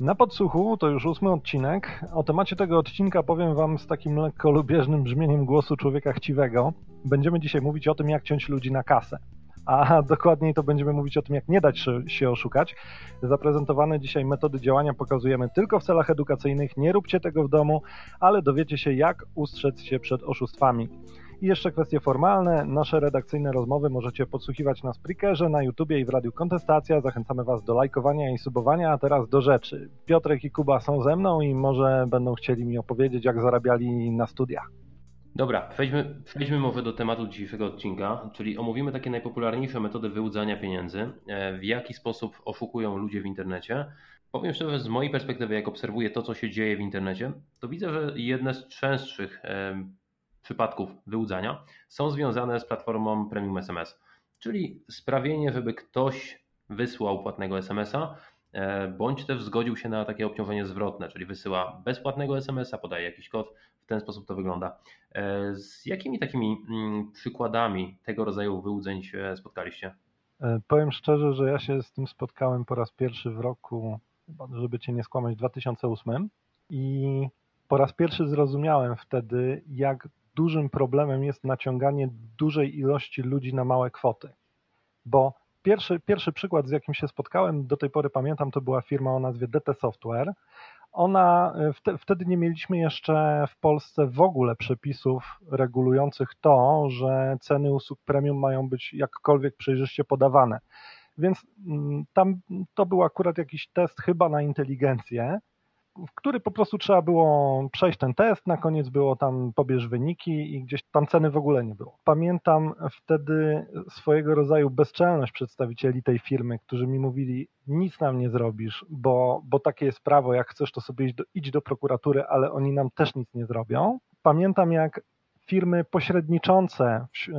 Na podsłuchu to już ósmy odcinek. O temacie tego odcinka powiem Wam z takim lekko lubieżnym brzmieniem głosu człowieka chciwego. Będziemy dzisiaj mówić o tym, jak ciąć ludzi na kasę. A dokładniej to będziemy mówić o tym, jak nie dać się oszukać. Zaprezentowane dzisiaj metody działania pokazujemy tylko w celach edukacyjnych. Nie róbcie tego w domu, ale dowiecie się, jak ustrzec się przed oszustwami. I jeszcze kwestie formalne. Nasze redakcyjne rozmowy możecie podsłuchiwać na Spreakerze, na YouTubie i w Radiu Kontestacja. Zachęcamy Was do lajkowania i subowania, a teraz do rzeczy. Piotrek i Kuba są ze mną i może będą chcieli mi opowiedzieć, jak zarabiali na studiach. Dobra, przejdźmy, przejdźmy może do tematu dzisiejszego odcinka, czyli omówimy takie najpopularniejsze metody wyłudzania pieniędzy, e, w jaki sposób oszukują ludzie w internecie. Powiem szczerze, z mojej perspektywy, jak obserwuję to, co się dzieje w internecie, to widzę, że jedne z częstszych przypadków wyłudzania są związane z platformą Premium SMS, czyli sprawienie, żeby ktoś wysłał płatnego SMS-a, e, bądź też zgodził się na takie obciążenie zwrotne, czyli wysyła bezpłatnego SMS-a, podaje jakiś kod, w ten sposób to wygląda. E, z jakimi takimi mm, przykładami tego rodzaju wyłudzeń się spotkaliście? E, powiem szczerze, że ja się z tym spotkałem po raz pierwszy w roku, żeby cię nie skłamać, 2008 i po raz pierwszy zrozumiałem wtedy, jak dużym problemem jest naciąganie dużej ilości ludzi na małe kwoty. Bo pierwszy, pierwszy przykład, z jakim się spotkałem, do tej pory pamiętam, to była firma o nazwie DT Software. Ona, wtedy nie mieliśmy jeszcze w Polsce w ogóle przepisów regulujących to, że ceny usług premium mają być jakkolwiek przejrzyście podawane. Więc mm, tam to był akurat jakiś test chyba na inteligencję, w który po prostu trzeba było przejść ten test, na koniec było tam pobierz wyniki i gdzieś tam ceny w ogóle nie było. Pamiętam wtedy swojego rodzaju bezczelność przedstawicieli tej firmy, którzy mi mówili nic nam nie zrobisz, bo, bo takie jest prawo, jak chcesz to sobie do, idź do prokuratury, ale oni nam też nic nie zrobią. Pamiętam jak firmy pośredniczące w,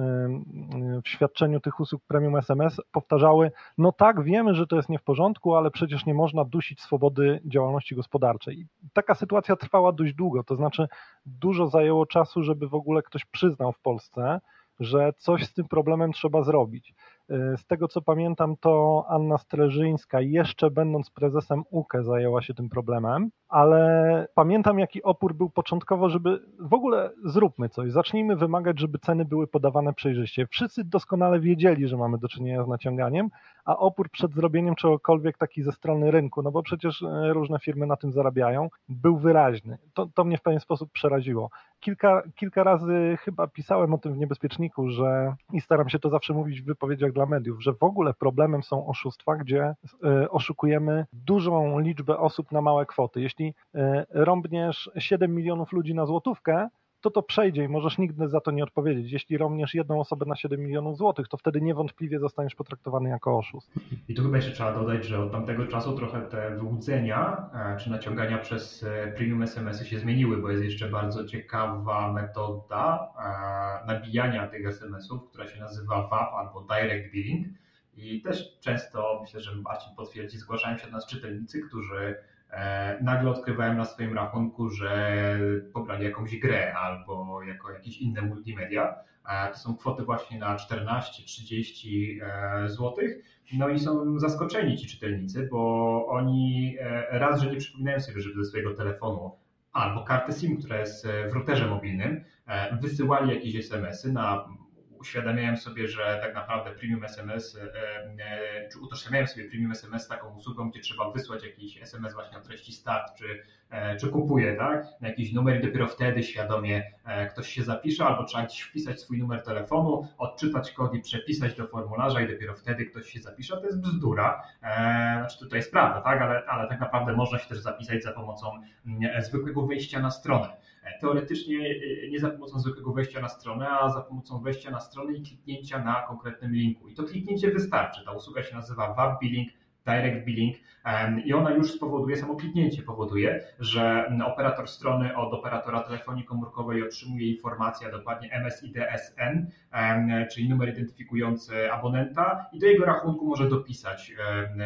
w, świadczeniu tych usług premium SMS powtarzały: No tak, wiemy, że to jest nie w porządku, ale przecież nie można dusić swobody działalności gospodarczej. I taka sytuacja trwała dość długo, to znaczy dużo zajęło czasu, żeby w ogóle ktoś przyznał w Polsce, że coś z tym problemem trzeba zrobić. Z tego co pamiętam, to Anna Streżyńska, jeszcze będąc prezesem UKE, zajęła się tym problemem, ale pamiętam, jaki opór był początkowo, żeby w ogóle zróbmy coś, zacznijmy wymagać, żeby ceny były podawane przejrzyście. Wszyscy doskonale wiedzieli, że mamy do czynienia z naciąganiem, a opór przed zrobieniem czegokolwiek taki ze strony rynku, no bo przecież e, różne firmy na tym zarabiają, był wyraźny. To, to mnie w pewien sposób przeraziło. Kilka, kilka razy chyba pisałem o tym w Niebezpieczniku, że i staram się to zawsze mówić w wypowiedziach dla mediów, że w ogóle problemem są oszustwa, gdzie e, oszukujemy dużą liczbę osób na małe kwoty. Jeśli e, rąbniesz 7 milionów ludzi na złotówkę, to to przejdzie i możesz nigdy za to nie odpowiedzieć. Jeśli romniesz jedną osobę na 7 milionów złotych, to wtedy niewątpliwie zostaniesz potraktowany jako oszust. I tu chyba jeszcze trzeba dodać, że od tamtego czasu trochę te wyłudzenia e, czy naciągania przez e, premium SMS-y się zmieniły, bo jest jeszcze bardzo ciekawa metoda e, nabijania tych SMS-ów, która się nazywa VAP albo Direct Billing. I też często, myślę, że Marcin potwierdzi, zgłaszają się do nas czytelnicy, którzy nagle odkrywałem na swoim rachunku, że pobrali jakąś grę albo jako jakieś inne multimedia. E, to są kwoty właśnie na 14-30 e, zł. No i są zaskoczeni ci czytelnicy, bo oni raz, że nie przypominają sobie, żeby ze swojego telefonu albo karty SIM, która jest w routerze mobilnym, wysyłali jakieś SMS-y na uświadamiałem sobie, że tak naprawdę premium SMS, e, e, czy utożsamiałem sobie premium SMS taką usługą, gdzie trzeba wysłać jakiś SMS właśnie o treści start, czy, e, czy kupuję, tak? Na jakiś numer i dopiero wtedy świadomie ktoś się zapisze, albo trzeba gdzieś wpisać swój numer telefonu, odczytać kod i przepisać do formularza i dopiero wtedy ktoś się zapisze. To jest bzdura. Znaczy tutaj jest prawda, tak? Ale, ale tak naprawdę można się też zapisać za pomocą mm, zwykłego wejścia na stronę teoretycznie e, nie za pomocą zwykłego wejścia na stronę, a za pomocą wejścia na stronę i kliknięcia na konkretnym linku. I to kliknięcie wystarczy. Ta usługa się nazywa WAP Billing direct billing i ona już spowoduje, samo kliknięcie powoduje, że operator strony od operatora telefonii komórkowej otrzymuje informację, dokładnie MSID-SN, czyli numer identyfikujący abonenta i do jego rachunku może dopisać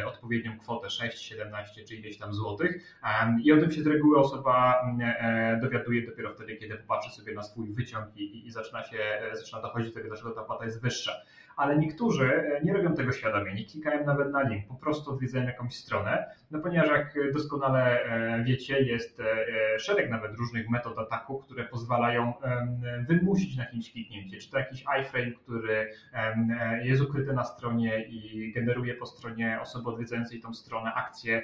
odpowiednią kwotę 6, 17 czy ileś tam złotych i o tym się z reguły osoba e, dowiaduje dopiero wtedy, kiedy popatrzy sobie na swój wyciąg i, i zaczyna się, zaczyna dochodzić do tego, dlaczego ta płata jest wyższa. Ale niektórzy nie robią tego świadomie, nie klikają nawet na link, po prostu odwiedzają jakąś stronę, no ponieważ jak doskonale wiecie, jest szereg nawet różnych metod ataku, które pozwalają wymusić na kimś kliknięcie, czy to jakiś iframe, który jest ukryty na stronie i generuje po stronie osoby odwiedzającej tą stronę akcję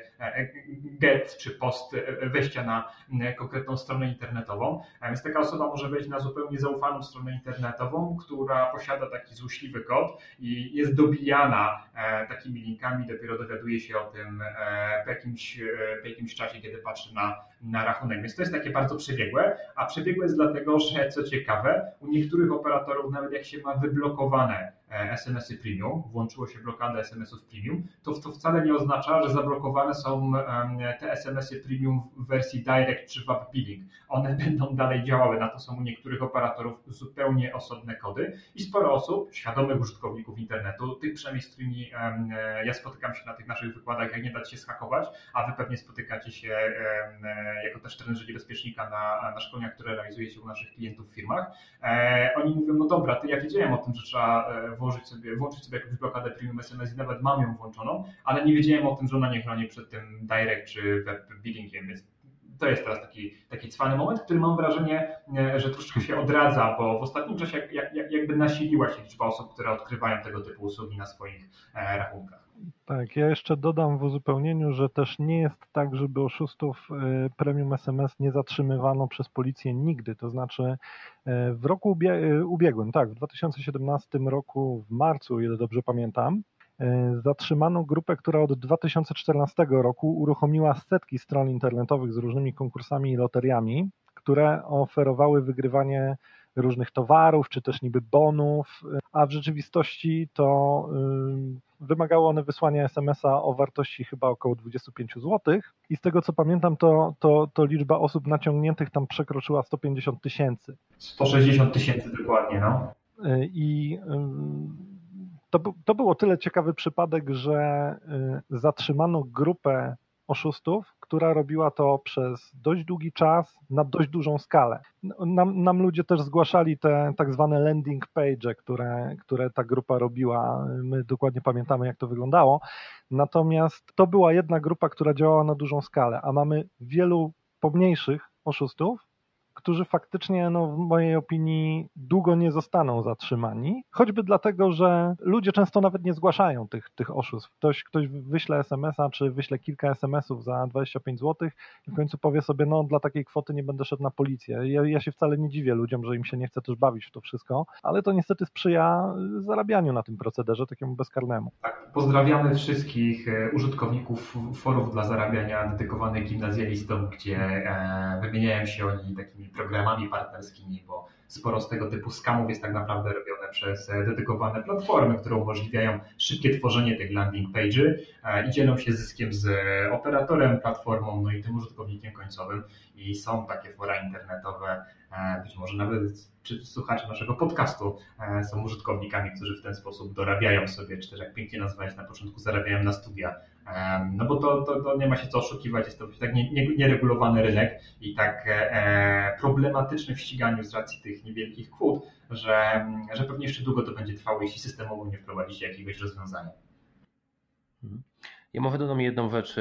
get czy post wejścia na konkretną stronę internetową, więc taka osoba może wejść na zupełnie zaufaną stronę internetową, która posiada taki złośliwy kod i jest dobijana e, takimi linkami, dopiero dowiaduje się o tym e, po jakimś, e, po jakimś czasie, kiedy patrzy na, na rachunek. Więc to jest takie bardzo przebiegłe, a przebiegłe jest dlatego, że co ciekawe, u niektórych operatorów, nawet jak się ma wyblokowane SMS-y premium, włączyło się blokada SMS-ów premium, to to wcale nie oznacza, że zablokowane są te SMS-y premium w wersji direct czy web billing. One będą dalej działały, na to są u niektórych operatorów zupełnie osobne kody i sporo osób, świadomych użytkowników internetu, tych przynajmniej z którymi e, ja spotykam się na tych naszych wykładach, jak nie dać się schakować, a wy pewnie spotykacie się e, jako też trenerzy niebezpiecznika na, na szkoleniach, które realizujecie u naszych klientów w firmach. E, oni mówią, no dobra, ty ja wiedziałem o tym, że trzeba włożyć sobie, włączyć sobie jakąś blokadę premium SMS i nawet mam ją włączoną, ale nie wiedziałem o tym, że ona nie chroni przed tym direct czy web billingiem, więc to jest teraz taki, taki cwany moment, który mam wrażenie, e, że troszeczkę się odradza, bo w ostatnim czasie jak, jak, jakby nasiliła się liczba osób, które odkrywają tego typu usługi na swoich e, rachunkach. Tak, ja jeszcze dodam w uzupełnieniu, że też nie jest tak, żeby oszustów e, premium SMS nie zatrzymywano przez policję nigdy. To znaczy w roku ubiegłym, tak, w 2017 roku, w marcu, o ile dobrze pamiętam, E, zatrzymano grupę, która od 2014 roku uruchomiła setki stron internetowych z różnymi konkursami i loteriami, które oferowały wygrywanie różnych towarów, czy też niby bonów, a w rzeczywistości to y, wymagały one wysłania SMS-a o wartości chyba około 25 zł i z tego co pamiętam, to, to, to liczba osób naciągniętych tam przekroczyła 150 tysięcy. 160 tysięcy dokładnie, no. E, I to, to był o tyle ciekawy przypadek, że y, zatrzymano grupę oszustów, która robiła to przez dość długi czas na dość dużą skalę. Nam, nam, ludzie też zgłaszali te tak zwane landing page, które, które ta grupa robiła. My dokładnie pamiętamy, jak to wyglądało. Natomiast to była jedna grupa, która działała na dużą skalę, a mamy wielu pomniejszych oszustów, którzy faktycznie, no, w mojej opinii, długo nie zostaną zatrzymani, choćby dlatego, że ludzie często nawet nie zgłaszają tych, tych oszustw. Ktoś, ktoś wyśle SMS-a, czy wyśle kilka SMS-ów za 25 zł i w końcu powie sobie, no dla takiej kwoty nie będę szedł na policję. Ja, ja się wcale nie dziwię ludziom, że im się nie chce też bawić w to wszystko, ale to niestety sprzyja zarabianiu na tym procederze takiemu bezkarnemu. Tak, pozdrawiamy wszystkich e, użytkowników forów dla zarabiania dedykowanych gimnazjalistom, gdzie e, wymieniają się oni takimi programami partnerskimi, bo sporo z tego typu skamów jest tak naprawdę robione przez e, dedykowane platformy, które umożliwiają szybkie tworzenie tych landing page'y e, i dzielą się zyskiem z operatorem, platformą, no i tym użytkownikiem końcowym. I są takie fora internetowe, e, być może nawet czy słuchacze naszego podcastu są użytkownikami, którzy w ten sposób dorabiają sobie, czy też jak pięknie nazwałeś na początku, zarabiają na studia no bo to, to, to, nie ma się co oszukiwać, jest to tak nieregulowany rynek i tak e, problematyczny w ściganiu z racji tych niewielkich kwot, że, że pewnie jeszcze długo to będzie trwało, jeśli systemowo nie wprowadzicie jakiegoś rozwiązania. Mhm. Ja może dodam jedną rzecz.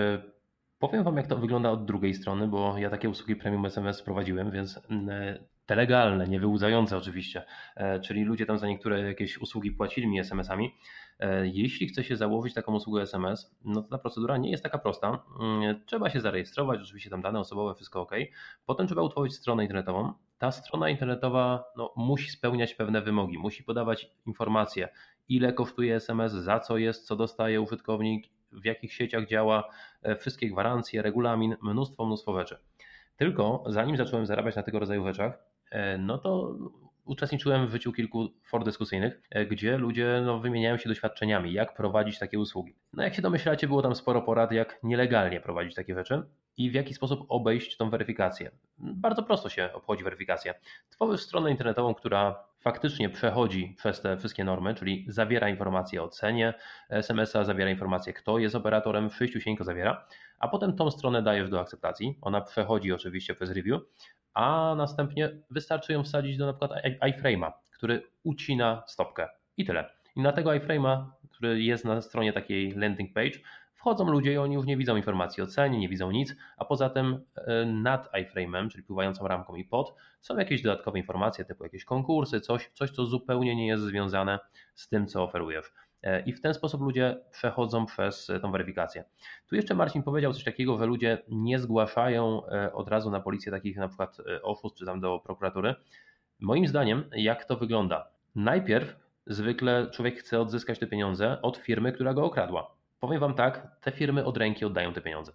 Powiem Wam, jak to wygląda od drugiej strony, bo ja takie usługi premium SMS prowadziłem, więc mm, te legalne, niewyłudzające oczywiście, e, czyli ludzie tam za niektóre jakieś usługi płacili mi SMS-ami. E, jeśli chce się założyć taką usługę SMS, no to ta procedura nie jest taka prosta. Mm, trzeba się zarejestrować, oczywiście tam dane osobowe, wszystko ok. Potem trzeba utworzyć stronę internetową. Ta strona internetowa no, musi spełniać pewne wymogi, musi podawać informacje, ile kosztuje SMS, za co jest, co dostaje użytkownik, w jakich sieciach działa, e, wszystkie gwarancje, regulamin, mnóstwo, mnóstwo rzeczy. Tylko zanim zacząłem zarabiać na tego rodzaju rzeczach, e, no to uczestniczyłem w życiu kilku for dyskusyjnych, e, gdzie ludzie no, wymieniają się doświadczeniami, jak prowadzić takie usługi. No jak się domyślacie, było tam sporo porad, jak nielegalnie prowadzić takie rzeczy i w jaki sposób obejść tą weryfikację. Bardzo prosto się obchodzi weryfikację. Tworzysz stronę internetową, która faktycznie przechodzi przez te wszystkie normy, czyli zawiera informacje o cenie SMS-a, zawiera informacje, kto jest operatorem, przyjściu zawiera, a potem tą stronę dajesz do akceptacji. Ona przechodzi oczywiście przez review, a następnie wystarczy ją wsadzić do na przykład iframe'a, który ucina stopkę. I tyle. I na tego iframe'a, który jest na stronie takiej landing page, wchodzą ludzie i oni już nie widzą informacji o cenie, nie widzą nic, a poza tym e, nad iframe'em, czyli pływającą ramką i pod, są jakieś dodatkowe informacje typu jakieś konkursy, coś, coś co zupełnie nie jest związane z tym, co oferujesz. E, I w ten sposób ludzie przechodzą przez tą weryfikację. Tu jeszcze Marcin powiedział coś takiego, że ludzie nie zgłaszają e, od razu na policję takich na przykład oszustw czy tam do prokuratury. Moim zdaniem, jak to wygląda? Najpierw zwykle człowiek chce odzyskać te pieniądze od firmy, która go okradła. Powiem Wam tak, te firmy od ręki oddają te pieniądze.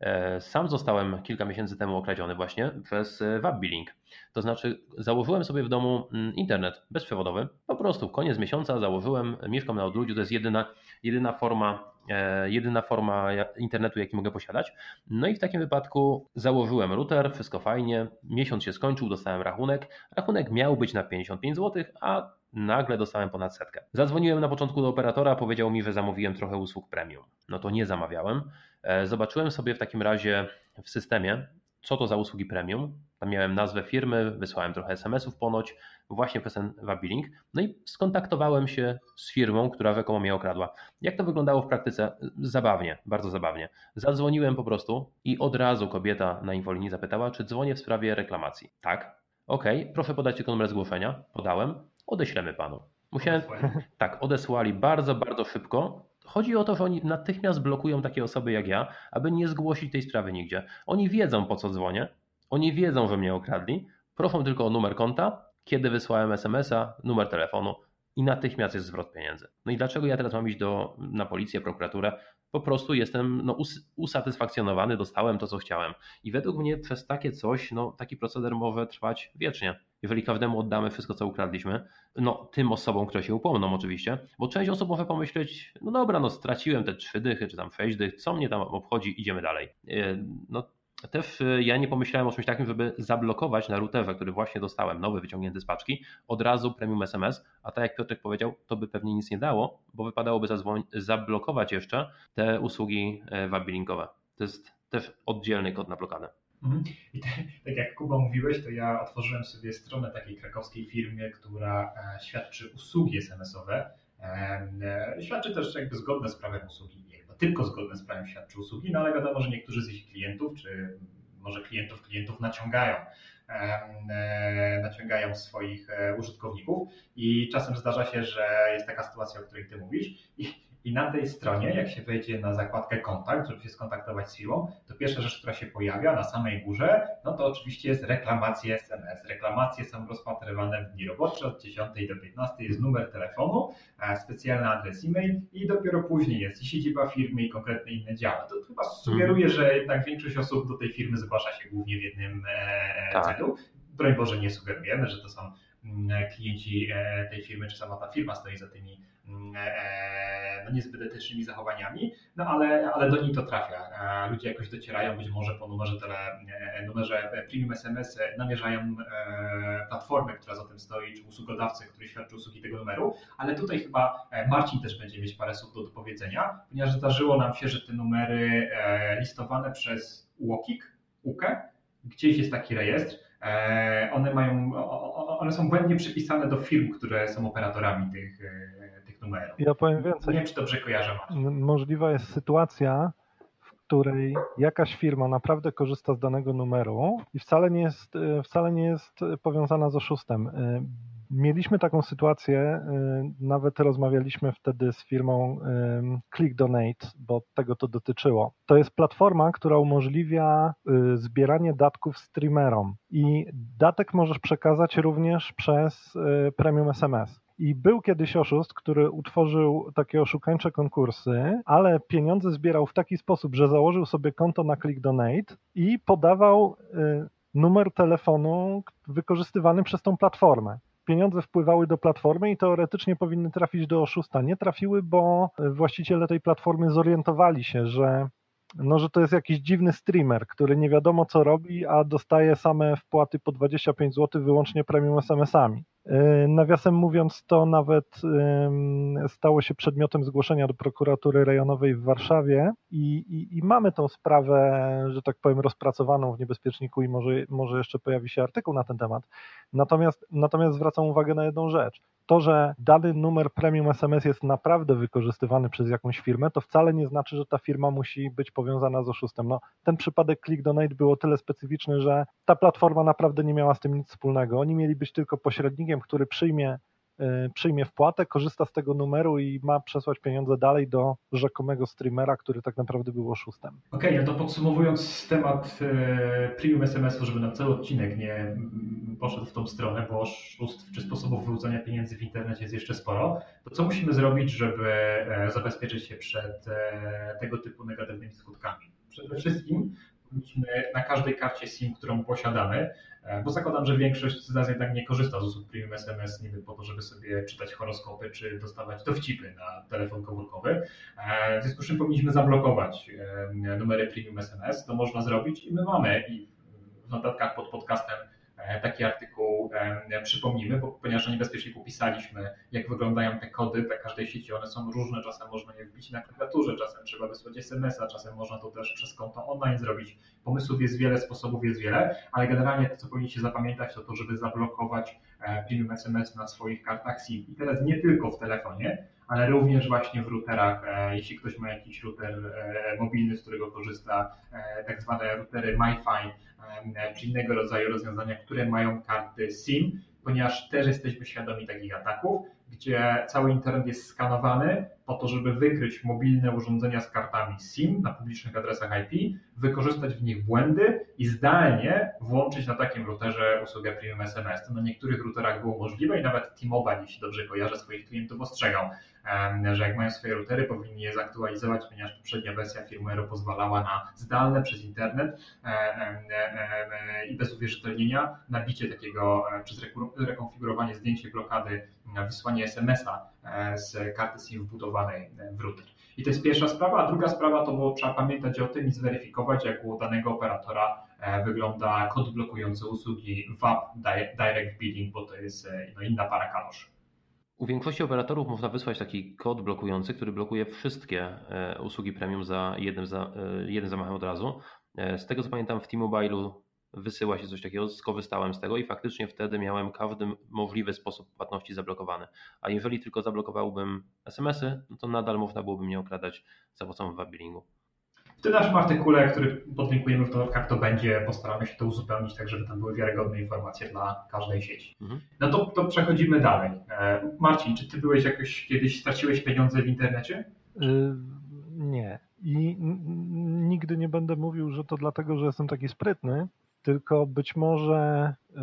E, sam zostałem kilka miesięcy temu okradziony właśnie przez WebBilling. To znaczy założyłem sobie w domu mm, internet bezprzewodowy. Po prostu koniec miesiąca założyłem, mieszkam na odludziu, to jest jedyna, jedyna forma e, jedyna forma internetu, jaki mogę posiadać. No i w takim wypadku założyłem router, wszystko fajnie, miesiąc się skończył, dostałem rachunek. Rachunek miał być na 55 zł, a nagle dostałem ponad setkę. Zadzwoniłem na początku do operatora, powiedział mi, że zamówiłem trochę usług premium. No to nie zamawiałem. E, zobaczyłem sobie w takim razie w systemie, co to za usługi premium. Tam miałem nazwę firmy, wysłałem trochę SMS-ów ponoć, właśnie przez ten wabilling. No i skontaktowałem się z firmą, która rzekomo mnie okradła. Jak to wyglądało w praktyce? Zabawnie, bardzo zabawnie. Zadzwoniłem po prostu i od razu kobieta na infolinii zapytała, czy dzwonię w sprawie reklamacji. Tak. OK, proszę podać tylko numer zgłoszenia. Podałem odeślemy panu. Musiałem, tak, odesłali bardzo, bardzo szybko. Chodzi o to, że oni natychmiast blokują takie osoby jak ja, aby nie zgłosić tej sprawy nigdzie. Oni wiedzą, po co dzwonię, oni wiedzą, że mnie okradli, proszą tylko o numer konta, kiedy wysłałem SMS-a, numer telefonu i natychmiast jest zwrot pieniędzy. No i dlaczego ja teraz mam iść do, na policję, prokuraturę? Po prostu jestem no, us, usatysfakcjonowany, dostałem to, co chciałem. I według mnie przez takie coś, no, taki proceder może trwać wiecznie jeżeli każdemu oddamy wszystko, co ukradliśmy, no tym osobom, które się upomną oczywiście, bo część osób może pomyśleć, no dobra, no straciłem te trzy dychy, czy tam sześć dych, co mnie tam obchodzi, idziemy dalej. E, no też ja nie pomyślałem o czymś takim, żeby zablokować na routerze, który właśnie dostałem, nowy, wyciągnięty z paczki, od razu premium SMS, a tak jak Piotrek powiedział, to by pewnie nic nie dało, bo wypadałoby zablokować jeszcze te usługi e, wabilinkowe. To jest też oddzielny kod na blokadę. Mhm. I te, tak jak Kuba mówiłeś, to ja otworzyłem sobie stronę takiej krakowskiej firmy, która e, świadczy usługi SMS-owe. E, świadczy też jakby zgodne z prawem usługi, chyba tylko zgodne z prawem świadczy usługi, no ale wiadomo, że niektórzy z ich klientów, czy może klientów klientów naciągają e, naciągają swoich użytkowników i czasem zdarza się, że jest taka sytuacja, o której ty mówisz i i na tej stronie, jak się wejdzie na zakładkę kontakt, żeby się skontaktować z firmą, to pierwsza rzecz, która się pojawia na samej górze, no to oczywiście jest reklamacje SMS. Reklamacje są rozpatrywane w dni robocze od 10 do 15 jest numer telefonu, e, specjalny adres e-mail i dopiero później jest i siedziba firmy i konkretne inne działy. To chyba sugeruje, że jednak większość osób do tej firmy zgłasza się głównie w jednym e, tak. celu. Broń Boże nie sugerujemy, że to są klienci e, tej firmy, czy sama ta firma stoi za tymi mm, no niezbyt etycznymi zachowaniami, no ale, ale do niej to trafia. Ludzie jakoś docierają, być może po numerze, tele, e, numerze premium SMS namierzają e, platformę, która za tym stoi, czy usługodawcę, który świadczy usługi tego numeru, ale tutaj chyba e, Marcin też będzie mieć parę słów do, do powiedzenia, ponieważ zdarzyło nam się, że te numery listowane przez UOKiK, UKE, gdzieś jest taki rejestr, one mają, one są błędnie przypisane do firm, które są operatorami tych, numeru. Ja powiem więcej. Nie wiem, czy dobrze kojarzę. Możliwa jest sytuacja, w której jakaś firma naprawdę korzysta z danego numeru i wcale nie jest, e, wcale nie jest powiązana z oszustem. Mieliśmy taką sytuację, e, nawet rozmawialiśmy wtedy z firmą Click Donate, bo tego to dotyczyło. To jest platforma, która umożliwia zbieranie datków streamerom i datek możesz przekazać również przez premium SMS. I był kiedyś oszust, który utworzył takie oszukańcze konkursy, ale pieniądze zbierał w taki sposób, że założył sobie konto na Click Donate i podawał y, numer telefonu wykorzystywany przez tą platformę. Pieniądze wpływały do platformy i teoretycznie powinny trafić do oszusta. Nie trafiły, bo właściciele tej platformy zorientowali się, że no, że to jest jakiś dziwny streamer, który nie wiadomo co robi, a dostaje same wpłaty po 25 zł wyłącznie premium SMS-ami. E, nawiasem mówiąc, to nawet stało się przedmiotem zgłoszenia do prokuratury rejonowej w Warszawie i, i, i, mamy tą sprawę, że tak powiem, rozpracowaną w niebezpieczniku i może, może jeszcze pojawi się artykuł na ten temat. Natomiast, natomiast zwracam uwagę na jedną rzecz to, że dany numer premium SMS jest naprawdę wykorzystywany przez jakąś firmę, to wcale nie znaczy, że ta firma musi być powiązana z oszustem. No, ten przypadek Click Donate był o tyle specyficzny, że ta platforma naprawdę nie miała z tym nic wspólnego. Oni mieli być tylko pośrednikiem, który przyjmie przyjmie wpłatę, korzysta z tego numeru i ma przesłać pieniądze dalej do rzekomego streamera, który tak naprawdę był oszustem. Okej, okay, no to podsumowując temat y, premium SMS-u, żeby na cały odcinek nie mm, poszedł w tą stronę, bo oszustw czy sposobów wyłudzania pieniędzy w internecie jest jeszcze sporo, to co musimy zrobić, żeby e, zabezpieczyć się przed e, tego typu negatywnymi skutkami? Przede wszystkim powinniśmy na każdej karcie SIM, którą posiadamy, E, bo zakładam, że większość z nas jednak nie korzysta z usług premium SMS niby po to, żeby sobie czytać horoskopy czy dostawać dowcipy na telefon komórkowy. E, w związku z czym powinniśmy zablokować e, numery premium SMS. To można zrobić i my mamy i w notatkach pod podcastem taki artykuł e, przypomnimy, bo ponieważ na niebezpieczniku pisaliśmy, jak wyglądają te kody dla każdej sieci, one są różne, czasem można je wbić na klawiaturze, czasem trzeba wysłać SMS-a, czasem można to też przez konto online zrobić. Pomysłów jest wiele, sposobów jest wiele, ale generalnie to, co powinniście zapamiętać, to to, żeby zablokować e, premium SMS na swoich kartach SIM. I teraz nie tylko w telefonie, ale również właśnie w routerach, jeśli ktoś ma jakiś router mobilny, z którego korzysta, tak zwane routery MiFi, czy innego rodzaju rozwiązania, które mają karty SIM, ponieważ też jesteśmy świadomi takich ataków, gdzie cały internet jest skanowany po to, żeby wykryć mobilne urządzenia z kartami SIM na publicznych adresach IP, wykorzystać w nich błędy i zdalnie włączyć na takim routerze usługę Premium SMS. To na niektórych routerach było możliwe i nawet T-Mobile, jeśli dobrze kojarzę, swoich klientów ostrzegał, że jak mają swoje routery, powinni je zaktualizować, ponieważ poprzednia wersja firmware'u pozwalała na zdalne przez internet i bez uwierzytelnienia nabicie takiego przez rekonfigurowanie zdjęcia blokady, wysłanie SMS-a e, z karty SIM wbudowanej w router. I to jest pierwsza sprawa, a druga sprawa to było trzeba pamiętać o tym i zweryfikować, jak u danego operatora e, wygląda kod blokujący usługi WAP Direct Billing, bo to jest e, no, inna para kaloszy. U większości operatorów można wysłać taki kod blokujący, który blokuje wszystkie usługi premium za jednym, za, jednym zamachem od razu. Z tego co pamiętam w T-Mobile'u wysyła się coś takiego, skorzystałem z tego i faktycznie wtedy miałem każdy możliwy sposób płatności zablokowany. A jeżeli tylko zablokowałbym SMS-y, no to nadal można byłoby mnie okradać za pomocą webbillingu. W tym naszym artykule, który podlinkujemy w dodatkach, to będzie, postaramy się to uzupełnić, tak żeby tam były wiarygodne informacje dla każdej sieci. Mhm. No to, to przechodzimy dalej. E, Marcin, czy ty byłeś jakoś kiedyś, straciłeś pieniądze w internecie? Yy, nie. I nigdy nie będę mówił, że to dlatego, że jestem taki sprytny, tylko być może y,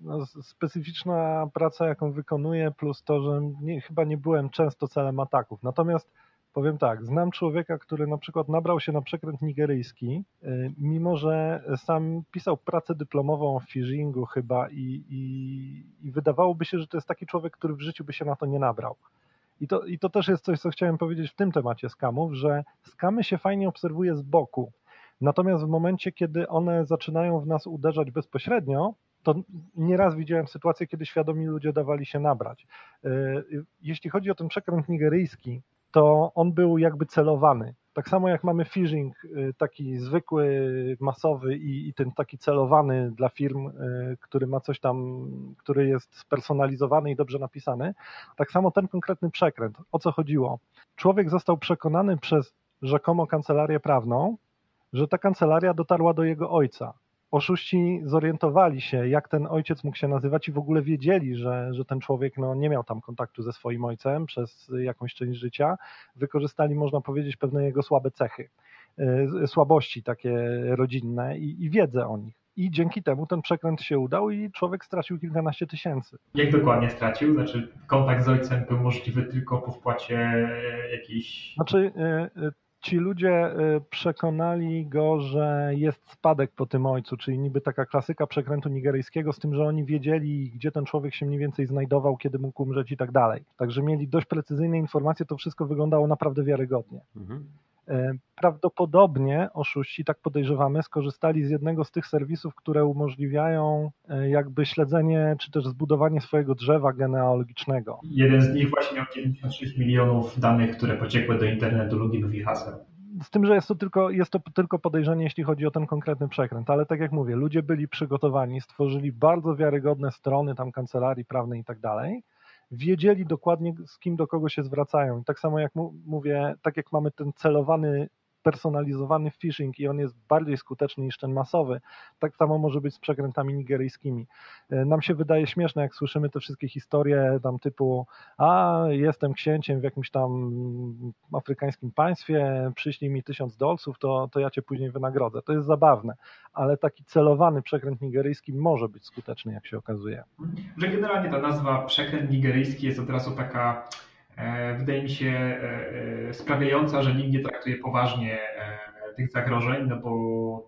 no, specyficzna praca, jaką wykonuję, plus to, że nie, chyba nie byłem często celem ataków. Natomiast powiem tak, znam człowieka, który na przykład nabrał się na przekręt nigeryjski, y, mimo że sam pisał pracę dyplomową o phishingu chyba i, i, i wydawałoby się, że to jest taki człowiek, który w życiu by się na to nie nabrał. I to, I to też jest coś, co chciałem powiedzieć w tym temacie skamów, że skamy się fajnie obserwuje z boku. Natomiast w momencie, kiedy one zaczynają w nas uderzać bezpośrednio, to nieraz widziałem sytuację, kiedy świadomi ludzie dawali się nabrać. E, jeśli chodzi o ten przekręt nigeryjski, to on był jakby celowany. Tak samo jak mamy phishing e, taki zwykły, masowy i, i, ten taki celowany dla firm, e, który ma coś tam, który jest spersonalizowany i dobrze napisany, tak samo ten konkretny przekręt. O co chodziło? Człowiek został przekonany przez rzekomo kancelarię prawną, że ta kancelaria dotarła do jego ojca. Oszuści zorientowali się, jak ten ojciec mógł się nazywać i w ogóle wiedzieli, że, że ten człowiek no, nie miał tam kontaktu ze swoim ojcem przez jakąś część życia. Wykorzystali, można powiedzieć, pewne jego słabe cechy, e, słabości takie rodzinne i, i wiedzę o nich. I dzięki temu ten przekręt się udał i człowiek stracił kilkanaście tysięcy. Jak dokładnie stracił? Znaczy kontakt z ojcem był możliwy tylko po wpłacie jakiejś... Znaczy e, ci ludzie y, przekonali go, że jest spadek po tym ojcu, czyli niby taka klasyka przekrętu nigeryjskiego, z tym, że oni wiedzieli, gdzie ten człowiek się mniej więcej znajdował, kiedy mógł umrzeć i tak dalej. Także mieli dość precyzyjne informacje, to wszystko wyglądało naprawdę wiarygodnie. Mhm. E, prawdopodobnie oszuści, tak podejrzewamy, skorzystali z jednego z tych serwisów, które umożliwiają e, jakby śledzenie czy też zbudowanie swojego drzewa genealogicznego. Jeden z nich właśnie miał 96 milionów danych, które pociekły do internetu loginów i haseł. Z tym, że jest to, tylko, jest to tylko podejrzenie, jeśli chodzi o ten konkretny przekręt, ale tak jak mówię, ludzie byli przygotowani, stworzyli bardzo wiarygodne strony tam kancelarii prawnej i tak dalej wiedzieli dokładnie z kim do kogo się zwracają. I tak samo jak mówię, tak jak mamy ten celowany spersonalizowany phishing i on jest bardziej skuteczny niż ten masowy, tak samo może być z przekrętami nigeryjskimi. E, nam się wydaje śmieszne, jak słyszymy te wszystkie historie tam typu a jestem księciem w jakimś tam afrykańskim państwie, przyślij mi tysiąc dolców, to, to ja cię później wynagrodzę. To jest zabawne, ale taki celowany przekręt nigeryjski może być skuteczny, jak się okazuje. Że generalnie ta nazwa przekręt nigeryjski jest od razu taka wydaje mi się e, e, sprawiająca, że nikt nie traktuje poważnie tych zagrożeń, no bo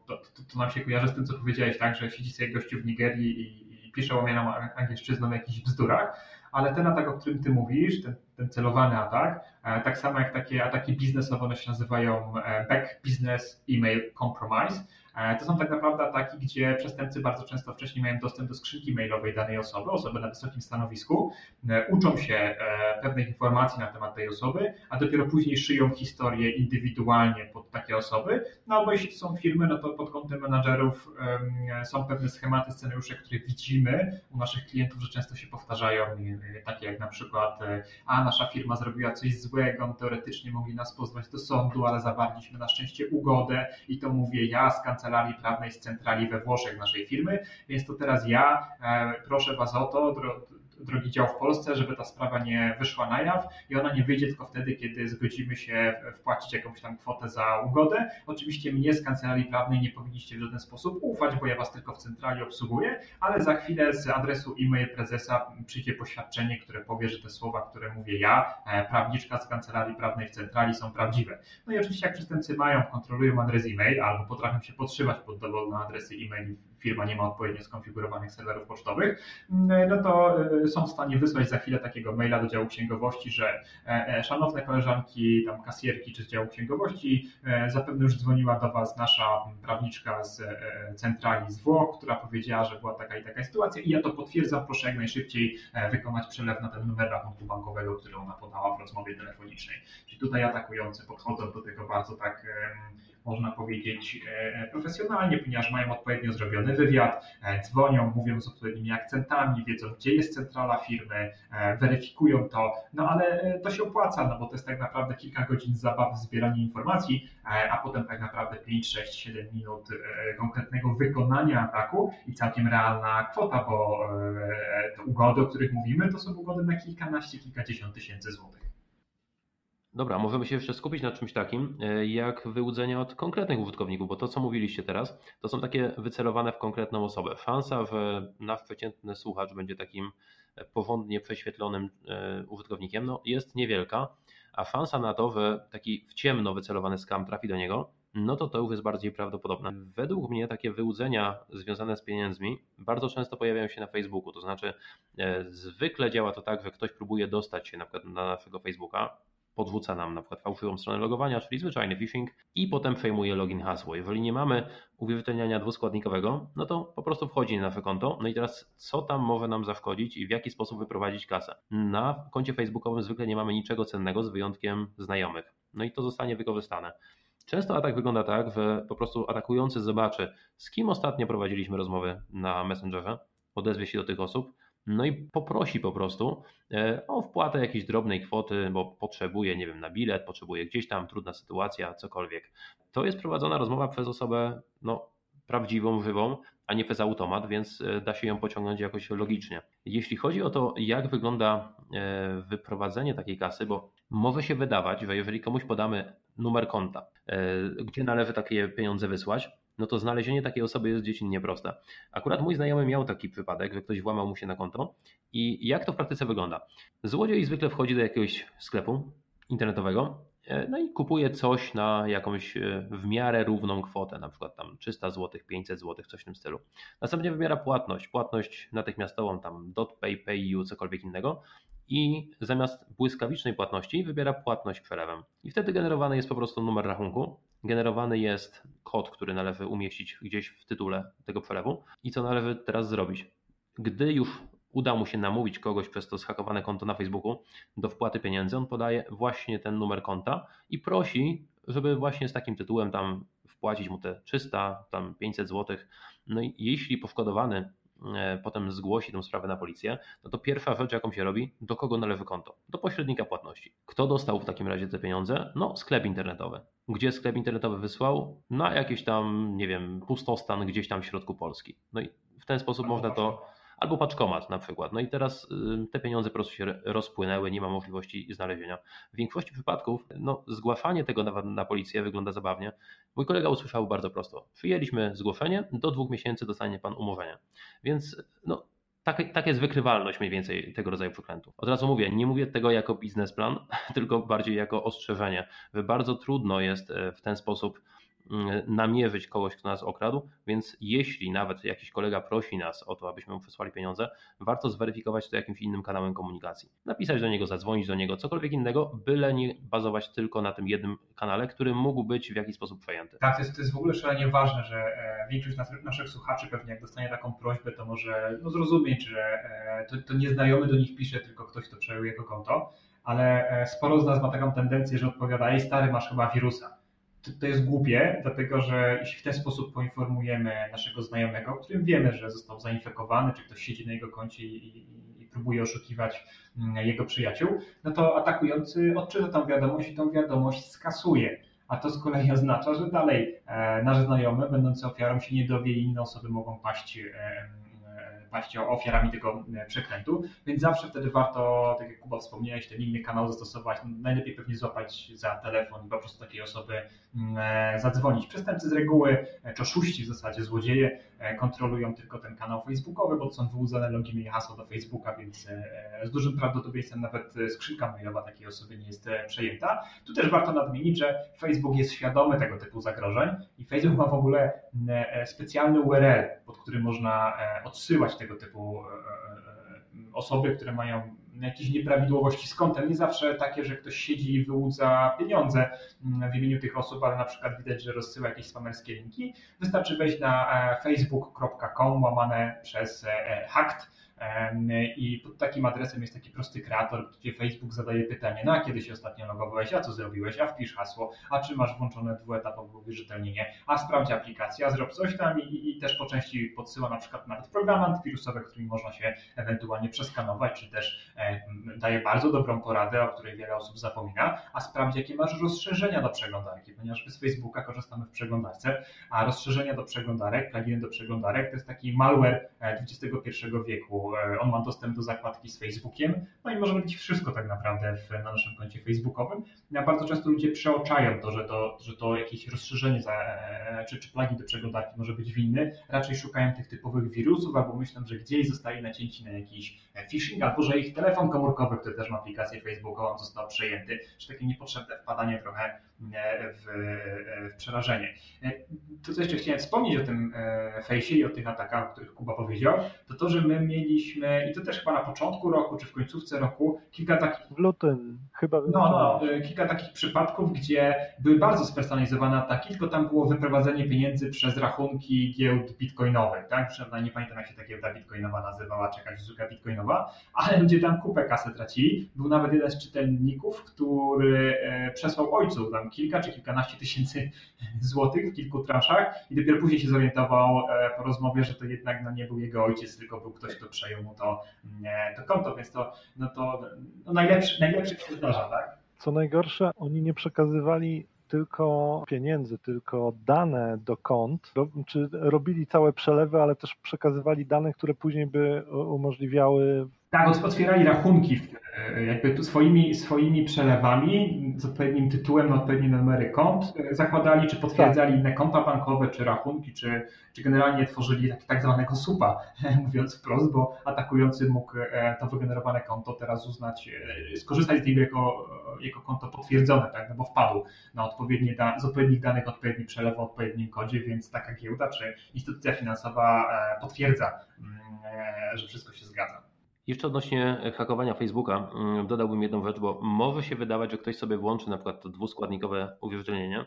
to, to, to, nam się kojarzy z tym, co powiedziałeś, tak, że siedzi sobie gościu w Nigerii i, i pisze łamianą angielszczyzną o jakichś bzdurach, ale ten atak, o którym ty mówisz, ten, ten celowany atak, tak samo jak takie ataki biznesowe, one się nazywają back business email compromise, E, to są tak naprawdę ataki, gdzie przestępcy bardzo często wcześniej mają dostęp do skrzynki mailowej danej osoby, osoby na wysokim stanowisku, e, uczą się e, pewnych informacji na temat tej osoby, a dopiero później szyją historię indywidualnie pod takie osoby. No albo jeśli to są firmy, no to pod kątem menadżerów są pewne schematy, scenariusze, które widzimy u naszych klientów, że często się powtarzają, takie jak na przykład, a nasza firma zrobiła coś złego, teoretycznie mogli nas pozwać do sądu, ale zawarliśmy na szczęście ugodę i to mówię ja z kancelarii kancelarii prawnej z centrali we Włoszech naszej firmy, więc to teraz ja e, proszę Was o to, drogi dział w Polsce, żeby ta sprawa nie wyszła na jaw i ona nie wyjdzie tylko wtedy, kiedy zgodzimy się wpłacić jakąś tam kwotę za ugodę. Oczywiście mnie z kancelarii prawnej nie powinniście w żaden sposób ufać, bo ja was tylko w centrali obsługuję, ale za chwilę z adresu e-mail prezesa przyjdzie poświadczenie, które powie, że te słowa, które mówię ja, e, prawniczka z kancelarii prawnej w centrali są prawdziwe. No i oczywiście jak przestępcy mają, kontrolują adres e-mail albo potrafią się podszywać pod dowolne adresy e-mail firma nie ma odpowiednio skonfigurowanych serwerów pocztowych, no to e, są w stanie wysłać za chwilę takiego maila do działu księgowości, że e, e, szanowne koleżanki, tam kasjerki czy z działu księgowości, zapewne już dzwoniła do Was nasza prawniczka z centrali z Włoch, która powiedziała, że była taka i taka sytuacja i ja to potwierdzam, proszę jak najszybciej wykonać przelew na ten numer rachunku bankowego, który ona podała w rozmowie telefonicznej. Czyli tutaj atakujący podchodzą do tego bardzo tak można powiedzieć, e, profesjonalnie, ponieważ mają odpowiednio zrobiony wywiad, e, dzwonią, mówią z odpowiednimi akcentami, wiedzą, gdzie jest centrala firmy, e, weryfikują to, no ale to się opłaca, no bo to jest tak naprawdę kilka godzin zabawy w informacji, a potem tak naprawdę 5, 6, 7 minut konkretnego wykonania ataku i całkiem realna kwota, bo te ugody, o których mówimy, to są ugody na kilkanaście, kilkadziesiąt tysięcy złotych. Dobra, możemy się jeszcze skupić na czymś takim, e, jak wyłudzenie od konkretnych użytkowników, bo to, co mówiliście teraz, to są takie wycelowane w konkretną osobę. Szansa, że nasz przeciętny słuchacz będzie takim e, porządnie prześwietlonym e, użytkownikiem, no, jest niewielka, a szansa na to, że taki w ciemno wycelowany skam trafi do niego, no to to już jest bardziej prawdopodobne. Według mnie takie wyłudzenia związane z pieniędzmi bardzo często pojawiają się na Facebooku, to znaczy zwykle działa to tak, że ktoś próbuje dostać się na przykład na naszego Facebooka, podrzuca nam na przykład fałszywą stronę logowania, czyli zwyczajny phishing i potem przejmuje login hasło. Jeżeli nie mamy uwierzytelniania dwuskładnikowego, no to po prostu wchodzi na nasze konto. No i teraz co tam może nam zaszkodzić i w jaki sposób wyprowadzić kasę? Na koncie facebookowym zwykle nie mamy niczego cennego z wyjątkiem znajomych. No i to zostanie wykorzystane. Często atak wygląda tak, że po prostu atakujący zobaczy, z kim ostatnio prowadziliśmy rozmowy na Messengerze, odezwie się do tych osób, no i poprosi po prostu e, o wpłatę jakiejś drobnej kwoty, bo potrzebuje, nie wiem, na bilet, potrzebuje gdzieś tam, trudna sytuacja, cokolwiek. To jest prowadzona rozmowa przez osobę no, prawdziwą, żywą, a nie przez automat, więc e, da się ją pociągnąć jakoś logicznie. Jeśli chodzi o to, jak wygląda e, wyprowadzenie takiej kasy, bo może się wydawać, że jeżeli komuś podamy numer konta, gdzie należy takie pieniądze wysłać, no to znalezienie takiej osoby jest dziecinnie proste. Akurat mój znajomy miał taki przypadek, że ktoś włamał mu się na konto i jak to w praktyce wygląda? Złodziej zwykle wchodzi do jakiegoś sklepu internetowego, no i kupuje coś na jakąś e, w miarę równą kwotę, na przykład tam 300 zł, 500 zł, coś w tym stylu. Następnie wybiera płatność, płatność natychmiastową, tam DotPay, PayU, cokolwiek innego i zamiast błyskawicznej płatności wybiera płatność przelewem. I wtedy generowany jest po prostu numer rachunku, generowany jest kod, który należy umieścić gdzieś w tytule tego przelewu. I co należy teraz zrobić? Gdy już uda mu się namówić kogoś przez to zhakowane konto na Facebooku do wpłaty pieniędzy, on podaje właśnie ten numer konta i prosi, żeby właśnie z takim tytułem tam wpłacić mu te 300, tam 500 zł. No i jeśli poszkodowany e, potem zgłosi tę sprawę na policję, no to pierwsza rzecz, jaką się robi, do kogo należy konto? Do pośrednika płatności. Kto dostał w takim razie te pieniądze? No, sklep internetowy. Gdzie sklep internetowy wysłał? Na jakiś tam, nie wiem, pustostan gdzieś tam w środku Polski. No i w ten sposób można to albo paczkomat na przykład. No i teraz te pieniądze po prostu się rozpłynęły, nie ma możliwości znalezienia. W większości przypadków no, zgłaszanie tego na, na policję wygląda zabawnie. Mój kolega usłyszał bardzo prosto. Przyjęliśmy zgłoszenie, do dwóch miesięcy dostanie pan umorzenie. Więc no, tak, tak jest wykrywalność mniej więcej tego rodzaju przekrętów. Od razu mówię, nie mówię tego jako biznesplan, tylko bardziej jako ostrzeżenie, że bardzo trudno jest e, w ten sposób namierzyć kogoś, kto nas okradł, więc jeśli nawet jakiś kolega prosi nas o to, abyśmy mu przesłali pieniądze, warto zweryfikować to jakimś innym kanałem komunikacji. Napisać do niego, zadzwonić do niego, cokolwiek innego, byle nie bazować tylko na tym jednym kanale, który mógł być w jakiś sposób przejęty. Tak, to jest, to jest w ogóle szalenie ważne, że e, większość naszych słuchaczy pewnie jak dostanie taką prośbę, to może no, zrozumieć, że e, to, to nieznajomy do nich pisze, tylko ktoś, kto przejął jego konto, ale e, sporo z nas ma taką tendencję, że odpowiada, ej stary, masz chyba wirusa to jest głupie, dlatego że jeśli w ten sposób poinformujemy naszego znajomego, którym wiemy, że został zainfekowany, czy ktoś siedzi na jego koncie i, i, i próbuje oszukiwać mm, jego przyjaciół, no to atakujący odczyta tą wiadomość i tą wiadomość skasuje. A to z kolei oznacza, że dalej e, nasz znajomy, będący ofiarą, się nie dowie i inne osoby mogą paść e, paść ofiarami tego przekrętu, więc zawsze wtedy warto, tak jak Kuba wspomniałeś, ten inny kanał zastosować, najlepiej pewnie złapać za telefon i po prostu takiej osoby zadzwonić. Przestępcy z reguły, e, czy oszuści w zasadzie, złodzieje, kontrolują tylko ten kanał facebookowy, bo to są wyłudzone loginy i hasła do Facebooka, więc z dużym prawdopodobieństwem nawet skrzynka mailowa takiej osoby nie jest przejęta. Tu też warto nadmienić, że Facebook jest świadomy tego typu zagrożeń i Facebook ma w ogóle specjalny URL, pod którym można odsyłać tego typu e, e, e, osoby, które mają jakieś nieprawidłowości z kontem. Nie zawsze takie, że ktoś siedzi i wyłudza pieniądze mm, w imieniu tych osób, ale na przykład widać, że rozsyła jakieś spamerskie linki. Wystarczy wejść na facebook.com łamane przez hacked i pod takim adresem jest taki prosty kreator, gdzie Facebook zadaje pytanie, no a kiedy się ostatnio logowałeś, a co zrobiłeś, a wpisz hasło, a czy masz włączone dwuetapowe uwierzytelnienie, a sprawdź aplikację, a zrób coś tam i, i, też po części podsyła na przykład nawet programy antywirusowe, którymi można się ewentualnie przeskanować, czy też e, daje bardzo dobrą poradę, o której wiele osób zapomina, a sprawdź jakie masz rozszerzenia do przeglądarki, ponieważ my z Facebooka korzystamy w przeglądarce, a rozszerzenia do przeglądarek, pluginy do przeglądarek to jest taki malware XXI e, wieku, E, on ma dostęp do zakładki z Facebookiem, no i może robić wszystko tak naprawdę w, na naszym koncie facebookowym. Ja bardzo często ludzie przeoczają to, że to, że to jakieś rozszerzenie za, e, czy, czy plugin do przeglądarki może być winny, raczej szukają tych typowych wirusów albo myślą, że gdzieś zostali nacięci na jakiś e, phishing, albo że ich telefon komórkowy, który też ma aplikację facebookową, został przejęty, czy takie niepotrzebne wpadanie trochę w, w przerażenie. To, co jeszcze chciałem wspomnieć o tym fejsie i o tych atakach, o których Kuba powiedział, to to, że my mieliśmy mieliśmy, i to też chyba na początku roku, czy w końcówce roku, kilka takich. W lutym, chyba. No, no, y, kilka takich przypadków, gdzie były bardzo spersonalizowane ataki, tylko tam było wyprowadzenie pieniędzy przez rachunki giełd bitcoinowych, tak? Przynajmniej nie pamiętam, jak się ta giełda bitcoinowa nazywała, czy jakaś usługa bitcoinowa, ale ludzie tam kupę kasy tracili. Był nawet jeden z czytelników, który e, przesłał ojcu tam kilka czy kilkanaście tysięcy złotych w kilku transzach i dopiero później się zorientował e, po rozmowie, że to jednak no, nie był jego ojciec, tylko był ktoś, kto przejął mu to, to konto, więc to, no to no najlepszy, najlepszy się zdarza, tak? Co najgorsze, oni nie przekazywali tylko pieniędzy, tylko dane do kont, czy robili całe przelewy, ale też przekazywali dane, które później by umożliwiały tak, otwierali rachunki e, jakby swoimi, swoimi przelewami z odpowiednim tytułem na odpowiednie numery kont, e, zakładali czy potwierdzali tak. inne konta bankowe, czy rachunki, czy, czy generalnie tworzyli tak, tak zwanego supa, mówiąc wprost, bo atakujący mógł e, to wygenerowane konto teraz uznać, skorzystać z niego jako, jako konto potwierdzone, tak, no bo wpadł na odpowiednie da, z odpowiednich danych odpowiedni przelew o odpowiednim kodzie, więc taka giełda czy instytucja finansowa potwierdza, mm, że wszystko się zgadza. Jeszcze odnośnie hakowania Facebooka mm, dodałbym jedną rzecz, bo może się wydawać, że ktoś sobie włączy na przykład to dwuskładnikowe uwierzytelnienie,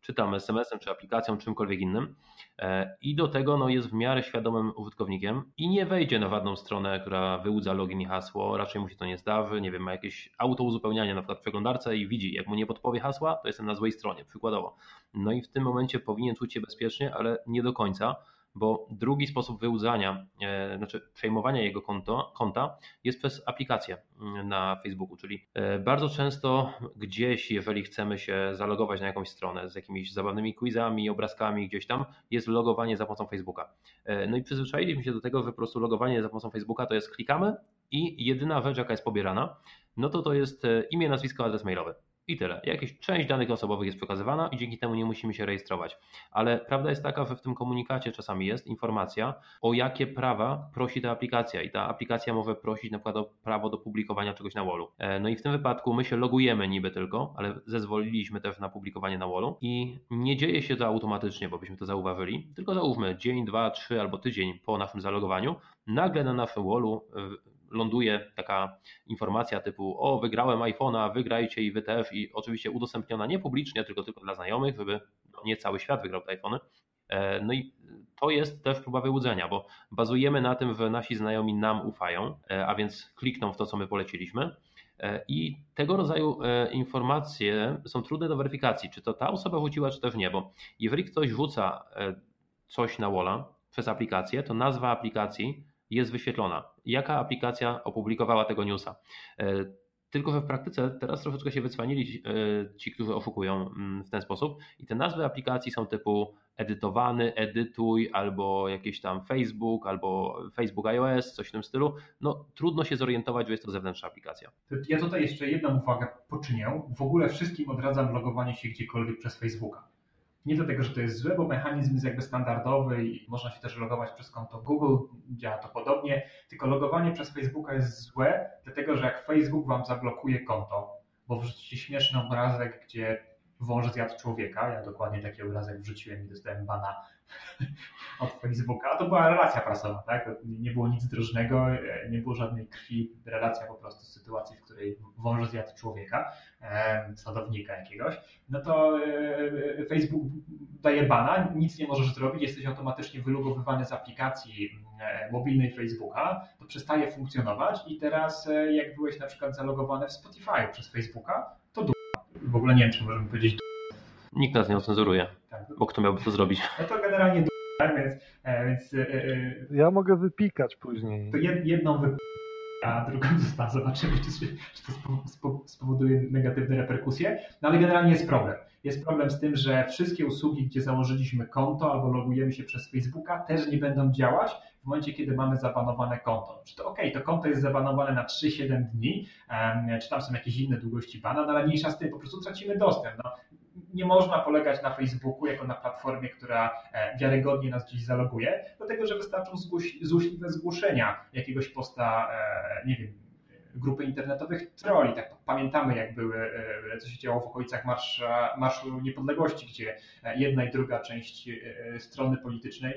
czy tam SMS-em, czy aplikacją, czymkolwiek innym. E, i do tego no, jest w miarę świadomym użytkownikiem i nie wejdzie na żadną stronę, która wyłudza login i hasło, raczej mu się to nie zdarzy, nie wiem, ma jakieś auto uzupełnianie na przykład w przeglądarce i widzi, jak mu nie podpowie hasła, to jestem na złej stronie, przykładowo. No i w tym momencie powinien czuć się bezpiecznie, ale nie do końca, bo drugi sposób wyłudzania, e, znaczy przejmowania jego konto, konta jest przez aplikację mm, na Facebooku, czyli e, bardzo często gdzieś, jeżeli chcemy się zalogować na jakąś stronę z jakimiś zabawnymi quizami, obrazkami gdzieś tam, jest logowanie za pomocą Facebooka. E, no i przyzwyczailiśmy się do tego, że po prostu logowanie za pomocą Facebooka to jest klikamy i jedyna rzecz, jaka jest pobierana, no to to jest imię, nazwisko, adres mailowy. I tyle. Jakaś część danych osobowych jest przekazywana i dzięki temu nie musimy się rejestrować. Ale prawda jest taka, że w tym komunikacie czasami jest informacja, o jakie prawa prosi ta aplikacja. I ta aplikacja może prosić na przykład o prawo do publikowania czegoś na wallu. E, no i w tym wypadku my się logujemy niby tylko, ale zezwoliliśmy też na publikowanie na wallu i nie dzieje się to automatycznie, bo byśmy to zauważyli, tylko załóżmy dzień, dwa, trzy albo tydzień po naszym zalogowaniu, nagle na naszym wallu ląduje taka informacja typu o wygrałem iPhone'a, wygrajcie i wy też i oczywiście udostępniona nie publicznie, tylko tylko dla znajomych, żeby nie cały świat wygrał te iPhony. E, no i to jest też próba wyłudzenia, bo bazujemy na tym, że nasi znajomi nam ufają, e, a więc klikną w to, co my poleciliśmy. E, I tego rodzaju informacje są trudne do weryfikacji, czy to ta osoba rzuciła, czy też nie, bo jeżeli ktoś rzuca coś na Walla przez aplikację, to nazwa aplikacji jest wyświetlona. Jaka aplikacja opublikowała tego newsa? E, tylko, że w praktyce teraz troszeczkę się wycwanili e, ci, którzy oszukują mm, w ten sposób i te nazwy aplikacji są typu edytowany, edytuj, albo jakieś tam Facebook, albo Facebook iOS, coś w tym stylu. No trudno się zorientować, że jest to zewnętrzna aplikacja. Ja tutaj jeszcze jedną uwagę poczynię. W ogóle wszystkim odradzam logowanie się gdziekolwiek przez Facebooka. Nie dlatego, że to jest złe, bo mechanizm jest jakby standardowy i można się też logować przez konto Google, działa to podobnie, tylko logowanie przez Facebooka jest złe, dlatego że jak Facebook wam zablokuje konto, bo wrzucicie śmieszny obrazek, gdzie wąż zjadł człowieka, ja dokładnie taki obrazek wrzuciłem i dostałem bana od Facebooka, a to była relacja prasowa, tak? Nie było nic drożnego, nie było żadnej krwi, relacja po prostu z sytuacji, w której wąż zjadł człowieka, sadownika jakiegoś, no to e, Facebook daje bana, nic nie możesz zrobić, jesteś automatycznie wylogowywany z aplikacji e, mobilnej Facebooka, to przestaje funkcjonować i teraz e, jak byłeś na przykład zalogowany w Spotify przez Facebooka, to w ogóle nie wiem, czy możemy powiedzieć Nikt nas nie ocenzuruje, tak. bo kto miałby to zrobić? No to generalnie tak, więc... więc ja mogę wypikać później. To jedną wy a drugą została. Zobaczymy, czy, czy to spowoduje negatywne reperkusje. No ale generalnie jest problem. Jest problem z tym, że wszystkie usługi, gdzie założyliśmy konto albo logujemy się przez Facebooka, też nie będą działać w momencie, kiedy mamy zabanowane konto. Czy to ok, to konto jest zabanowane na 3-7 dni, czy tam są jakieś inne długości bana, no ale mniejsza z tym, po prostu tracimy dostęp. No, nie można polegać na Facebooku jako na platformie, która e, wiarygodnie nas gdzieś zaloguje, dlatego że wystarczą złośliwe zgłoszenia jakiegoś posta, e, nie wiem, grupy internetowych troli. Tak pamiętamy, jak były, e, co się działo w okolicach Marsza, Marszu Niepodległości, gdzie jedna i druga część strony politycznej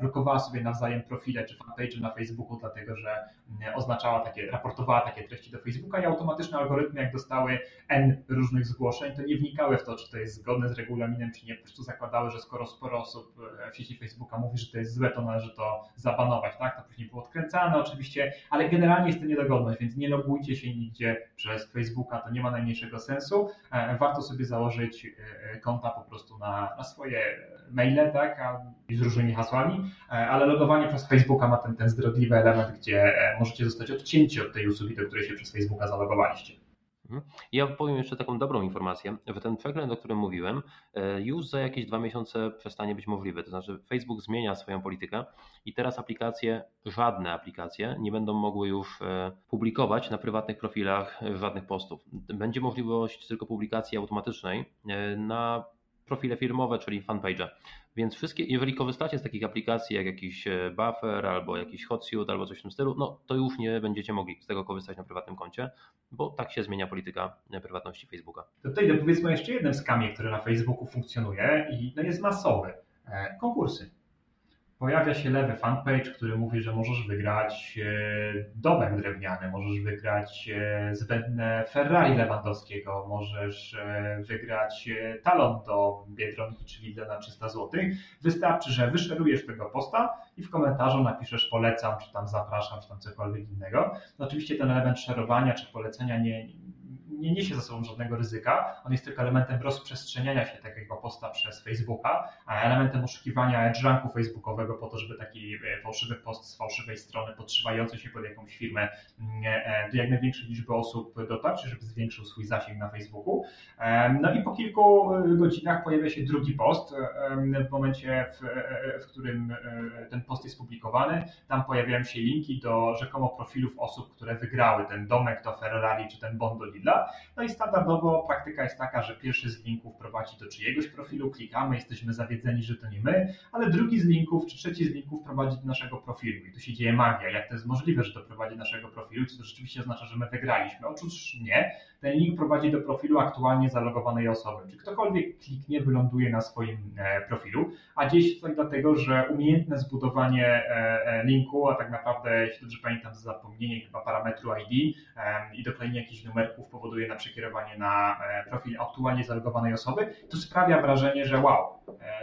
blokowała sobie nawzajem profile czy fanpage na Facebooku, dlatego że oznaczała takie, raportowała takie treści do Facebooka i automatyczne algorytmy, jak dostały N różnych zgłoszeń, to nie wnikały w to, czy to jest zgodne z regulaminem, czy nie. Po prostu zakładały, że skoro sporo osób w sieci Facebooka mówi, że to jest złe, to należy to zabanować, tak? To później było odkręcane oczywiście, ale generalnie jest to niedogodność, więc nie logujcie się nigdzie przez Facebooka, to nie ma najmniejszego sensu. E, warto sobie założyć e, konta po prostu na, na swoje maile, tak? Z różnymi hasłami, e, ale logowanie przez Facebooka ma ten, ten zdradliwy element, gdzie możecie zostać odcięci od tej usługi, do której się przez Facebooka zalogowaliście. Mhm. Ja powiem jeszcze taką dobrą informację, że ten przegląd, o którym mówiłem, e, już za jakieś dwa miesiące przestanie być możliwy. To znaczy, Facebook zmienia swoją politykę i teraz aplikacje, żadne aplikacje, nie będą mogły już e, publikować na prywatnych profilach żadnych postów. Będzie możliwość tylko publikacji automatycznej e, na profile firmowe, czyli fanpage. Więc wszystkie, jeżeli korzystacie z takich aplikacji jak jakiś e, Buffer albo jakiś Hotsuite albo coś w tym stylu, no to już nie będziecie mogli z tego korzystać na prywatnym koncie, bo tak się zmienia polityka e, prywatności Facebooka. To tutaj powiedzmy jeszcze jednym skamie, który na Facebooku funkcjonuje i no jest masowy. E, konkursy pojawia się lewy fanpage, który mówi, że możesz wygrać e, domek drewniany, możesz wygrać e, zbędne Ferrari Lewandowskiego, możesz e, wygrać talon do Biedronki czy Lidla na 300 zł. Wystarczy, że wyszerujesz tego posta i w komentarzu napiszesz polecam, czy tam zapraszam, czy tam cokolwiek innego. No oczywiście ten element szerowania czy polecenia nie, nie niesie za sobą żadnego ryzyka. On jest tylko elementem rozprzestrzeniania się takiego posta przez Facebooka, a elementem oszukiwania edge'anku facebookowego po to, żeby taki fałszywy post z fałszywej strony podszywający się pod jakąś firmę do jak największej liczby osób dotarć, żeby zwiększył swój zasięg na Facebooku. No i po kilku godzinach pojawia się drugi post. W momencie, w, w którym ten post jest publikowany, tam pojawiają się linki do rzekomo profilów osób, które wygrały ten domek do Ferrari czy ten bon do Lidla. No i standardowo praktyka jest taka, że pierwszy z linków prowadzi do czyjegoś profilu, klikamy, jesteśmy zawiedzeni, że to nie my, ale drugi z linków czy trzeci z linków prowadzi do naszego profilu i tu się dzieje magia. Jak to jest możliwe, że to prowadzi do naszego profilu? Czy to rzeczywiście oznacza, że my wygraliśmy? Otóż nie. Ten link prowadzi do profilu aktualnie zalogowanej osoby. Czy ktokolwiek kliknie, wyląduje na swoim e, profilu, a gdzieś to dlatego, że umiejętne zbudowanie e, e, linku, a tak naprawdę, jeśli dobrze pamiętam, zapomnienie chyba parametru ID i doklejenie jakichś numerków powoduje na przekierowanie na profil aktualnie zalogowanej osoby, to sprawia wrażenie, że wow,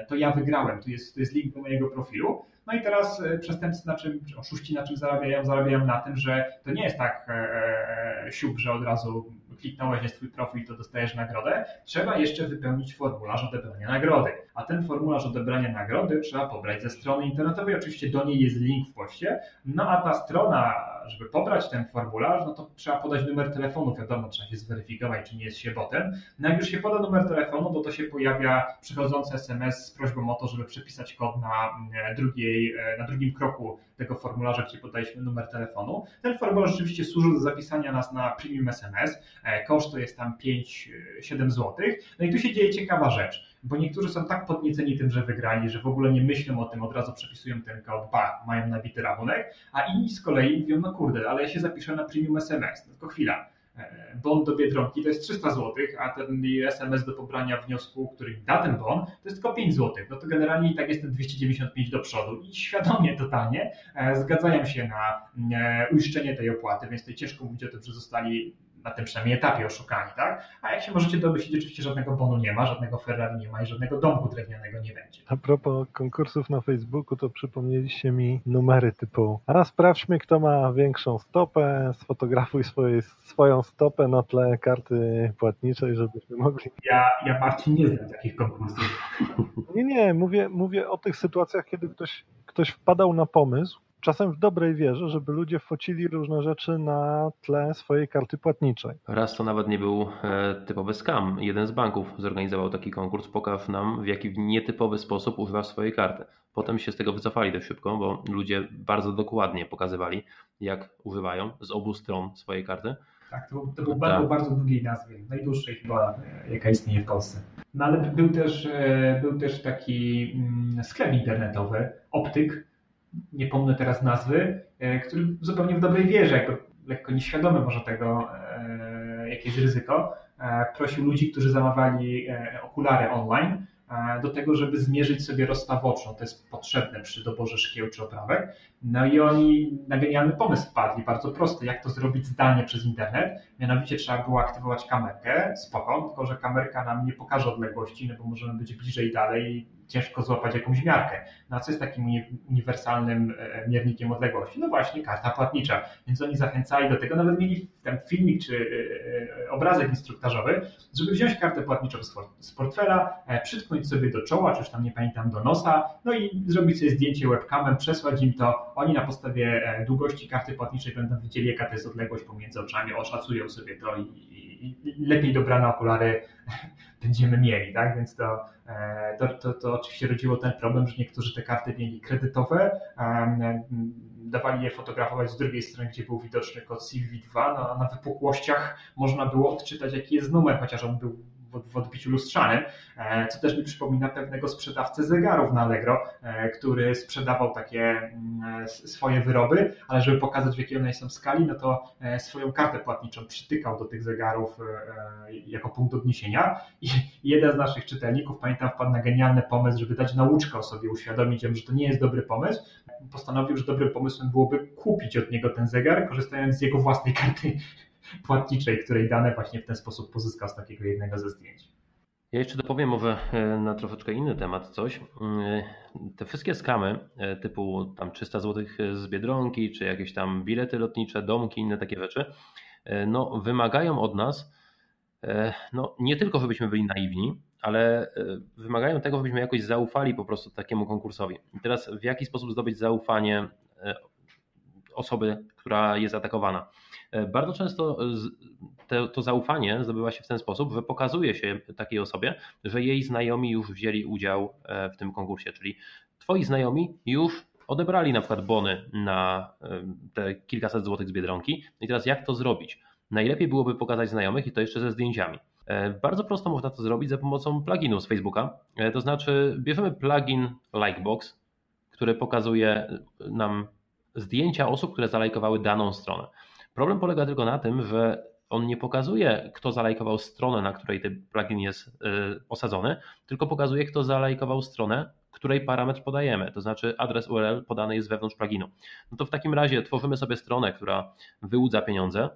to ja wygrałem, to jest, to jest link do mojego profilu. No i teraz przestępcy na czym, oszuści na czym zarabiają? Zarabiają na tym, że to nie jest tak siup, że od razu kliknąłeś na swój profil, to dostajesz nagrodę, trzeba jeszcze wypełnić formularz odebrania nagrody. A ten formularz odebrania nagrody trzeba pobrać ze strony internetowej. Oczywiście do niej jest link w poście. No a ta strona, żeby pobrać ten formularz, no to trzeba podać numer telefonu. Wiadomo, trzeba się zweryfikować, czy nie jest się botem. No jak już się poda numer telefonu, to to się pojawia przychodzący SMS z prośbą o to, żeby przepisać kod na, mm, drugiej, e, na drugim kroku tego formularza, gdzie podaliśmy numer telefonu. Ten formularz rzeczywiście służy do zapisania nas na premium SMS. E, koszt to jest tam 5-7 zł. No i tu się dzieje ciekawa rzecz, bo niektórzy są tak podnieceni tym, że wygrali, że w ogóle nie myślą o tym, od razu przepisują ten kod, ba, mają nabity rachunek, a inni z kolei mówią, no kurde, ale ja się zapiszę na premium SMS, no tylko chwila E, bon do Biedronki to jest 300 zł, a ten SMS do pobrania wniosku, który da ten bon, to jest tylko 5 zł. No to generalnie i tak jest ten 295 do przodu i świadomie, totalnie e, zgadzają się na e, uiszczenie tej opłaty, więc tutaj ciężko mówić o tym, że zostali na tym przynajmniej etapie oszukani, tak? A jak się możecie domyślić, oczywiście żadnego bonu nie ma, żadnego Ferrari nie ma i żadnego domku drewnianego nie będzie. A propos konkursów na Facebooku, to przypomnieliście mi numery typu a sprawdźmy, kto ma większą stopę, sfotografuj swoje, swoją stopę na tle karty płatniczej, żebyśmy mogli... Ja, ja Marcin nie znam takich konkursów. Nie, nie, mówię, mówię o tych sytuacjach, kiedy ktoś, ktoś wpadał na pomysł, czasem w dobrej wierze, żeby ludzie focili różne rzeczy na tle swojej karty płatniczej. Raz to nawet nie był e, typowy scam. Jeden z banków zorganizował taki konkurs, pokaż nam w jaki nietypowy sposób używasz swojej karty. Potem się z tego wycofali dość szybko, bo ludzie bardzo dokładnie pokazywali, jak używają z obu stron swojej karty. Tak, to, to był tak. bardzo, bardzo długiej nazwie, najdłuższej chyba, e, jaka istnieje w Polsce. No ale był też, e, był też taki mm, sklep internetowy, Optyk, nie pomnę teraz nazwy, e, który zupełnie w dobrej wierze, jakby lekko nieświadomy może tego, e, jakie jest ryzyko, e, prosił ludzi, którzy zamawiali okulary online, do tego, żeby zmierzyć sobie rozstaw oczu. To jest potrzebne przy doborze szkieł czy oprawek. No i oni na genialny pomysł wpadli, bardzo prosty, jak to zrobić zdalnie przez internet. Mianowicie trzeba było aktywować kamerkę, spoko, tylko że kamerka nam nie pokaże odległości, no bo możemy być bliżej dalej ciężko złapać jakąś miarkę. No a co jest takim uniwersalnym e, miernikiem odległości? No właśnie karta płatnicza. Więc oni zachęcali do tego, nawet mieli ten filmik czy e, e, obrazek instruktażowy, żeby wziąć kartę płatniczą z portfela, przytknąć sobie do czoła, czy już tam nie pamiętam, do nosa, no i zrobić sobie zdjęcie webcamem, przesłać im to. Oni na podstawie długości karty płatniczej będą widzieli, jaka to jest odległość pomiędzy oczami, oszacują sobie to i, i, i lepiej dobrane okulary będziemy mieli, tak? Więc to, e, to, to, to oczywiście rodziło ten problem, że niektórzy te karty mieli kredytowe, dawali je fotografować z drugiej strony, gdzie był widoczny kod CVV2, no, na wypukłościach można było odczytać, jaki jest numer, chociaż on był w odbiciu lustrzanym, e, co też mi przypomina pewnego sprzedawcę zegarów na Allegro, e, który sprzedawał takie mm, swoje wyroby, ale żeby pokazać w jakiej one są skali, no to e, swoją kartę płatniczą przytykał do tych zegarów jako punkt odniesienia. I jeden z naszych czytelników, pamiętam, wpadł na genialny pomysł, żeby dać nauczkę o sobie, uświadomić ją, że to nie jest dobry pomysł, postanowił, że dobrym pomysłem byłoby kupić od niego ten zegar, korzystając z jego własnej karty płatniczej, której dane właśnie w ten sposób pozyskał z takiego jednego ze zdjęć. Ja jeszcze dopowiem może e, na troszeczkę inny temat coś. E, te wszystkie skamy e, typu tam 300 zł z Biedronki, czy jakieś tam bilety lotnicze, domki, inne takie rzeczy, no wymagają od nas no, nie tylko żebyśmy byli naiwni, ale wymagają tego, żebyśmy jakoś zaufali po prostu takiemu konkursowi. I teraz w jaki sposób zdobyć zaufanie osoby, która jest atakowana? Bardzo często to, to zaufanie zdobywa się w ten sposób, że pokazuje się takiej osobie, że jej znajomi już wzięli udział w tym konkursie, czyli twoi znajomi już odebrali na przykład bony na te kilkaset złotych z Biedronki. I teraz jak to zrobić? Najlepiej byłoby pokazać znajomych i to jeszcze ze zdjęciami. E, bardzo prosto można to zrobić za pomocą pluginu z Facebooka. E, to znaczy, bierzemy plugin Likebox, który pokazuje nam zdjęcia osób, które zalajkowały daną stronę. Problem polega tylko na tym, że on nie pokazuje, kto zalajkował stronę, na której ten plugin jest e, osadzony, tylko pokazuje, kto zalajkował stronę, której parametr podajemy, to znaczy adres URL podany jest wewnątrz pluginu. No to w takim razie tworzymy sobie stronę, która wyłudza pieniądze,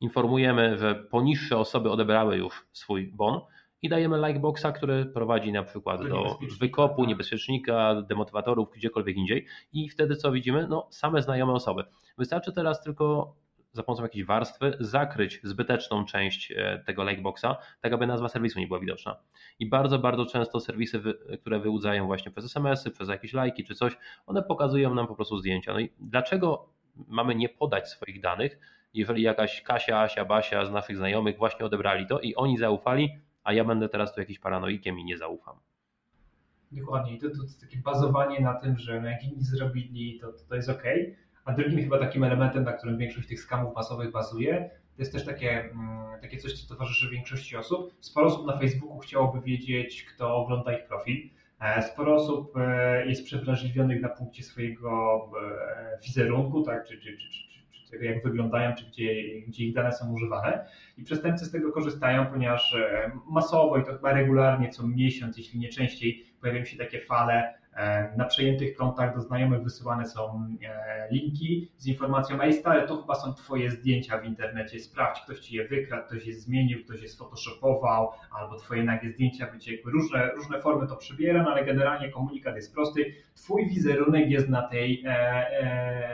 informujemy, że poniższe osoby odebrały już swój bon i dajemy likeboxa, który prowadzi na przykład do, do wykopu, tak. niebezpiecznika, demotywatorów, gdziekolwiek indziej i wtedy co widzimy? No same znajome osoby. Wystarczy teraz tylko za pomocą jakiejś warstwy zakryć zbyteczną część e, tego likeboxa, tak aby nazwa serwisu nie była widoczna. I bardzo, bardzo często serwisy, które wyłudzają właśnie przez SMS-y, przez jakieś lajki czy coś, one pokazują nam po prostu zdjęcia. No i dlaczego mamy nie podać swoich danych, jeżeli jakaś Kasia, Asia, Basia z naszych znajomych właśnie odebrali to i oni zaufali, a ja będę teraz tu jakiś paranoikiem i nie zaufam. Dokładnie. To, to, to takie bazowanie na tym, że no jak inni zrobili, to, to jest ok. A drugim chyba takim elementem, na którym większość tych skamów masowych bazuje, to jest też takie, mm, takie coś, co towarzyszy większości osób. Sporo osób na Facebooku chciałoby wiedzieć, kto ogląda ich profil. E, sporo osób e, jest przewrażliwionych na punkcie swojego e, wizerunku, tak, czy, czy, czy tego, jak wyglądają, czy gdzie, gdzie ich dane są używane. I przestępcy z tego korzystają, ponieważ masowo i to chyba regularnie, co miesiąc, jeśli nie częściej, pojawiają się takie fale E, na przejętych kontach do znajomych wysyłane są e, linki z informacją, ej stary, to chyba są twoje zdjęcia w internecie, sprawdź, ktoś ci je wykradł, ktoś je zmienił, ktoś je sfotoshopował, albo twoje nagie zdjęcia wyciekły. Różne, różne formy to przybiera, no ale generalnie komunikat jest prosty. Twój wizerunek jest na tej e,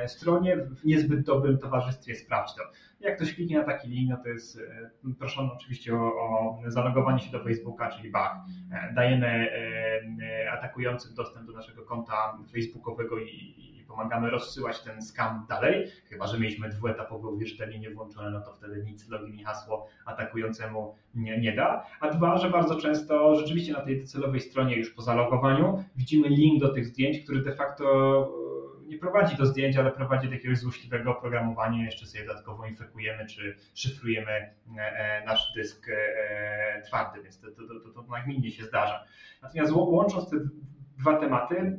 e, stronie w niezbyt dobrym towarzystwie, sprawdź to. Jak ktoś kliknie na taki link, no to jest e, proszono oczywiście o, o zalogowanie się do Facebooka, czyli bach. E, dajemy e, atakującym dostęp do naszego konta facebookowego i, i pomagamy rozsyłać ten skam dalej, chyba że mieliśmy dwuetapowe uwierzytelnienie włączone, no to wtedy nic login i hasło atakującemu nie, nie da. A dwa, że bardzo często rzeczywiście na tej docelowej stronie już po zalogowaniu widzimy link do tych zdjęć, który de facto nie prowadzi do zdjęć, ale prowadzi do jakiegoś złośliwego oprogramowania, jeszcze sobie dodatkowo infekujemy czy szyfrujemy e, e, nasz dysk e, twardy, więc to, to, to, to nagminnie się zdarza. Natomiast łącząc te dwa tematy,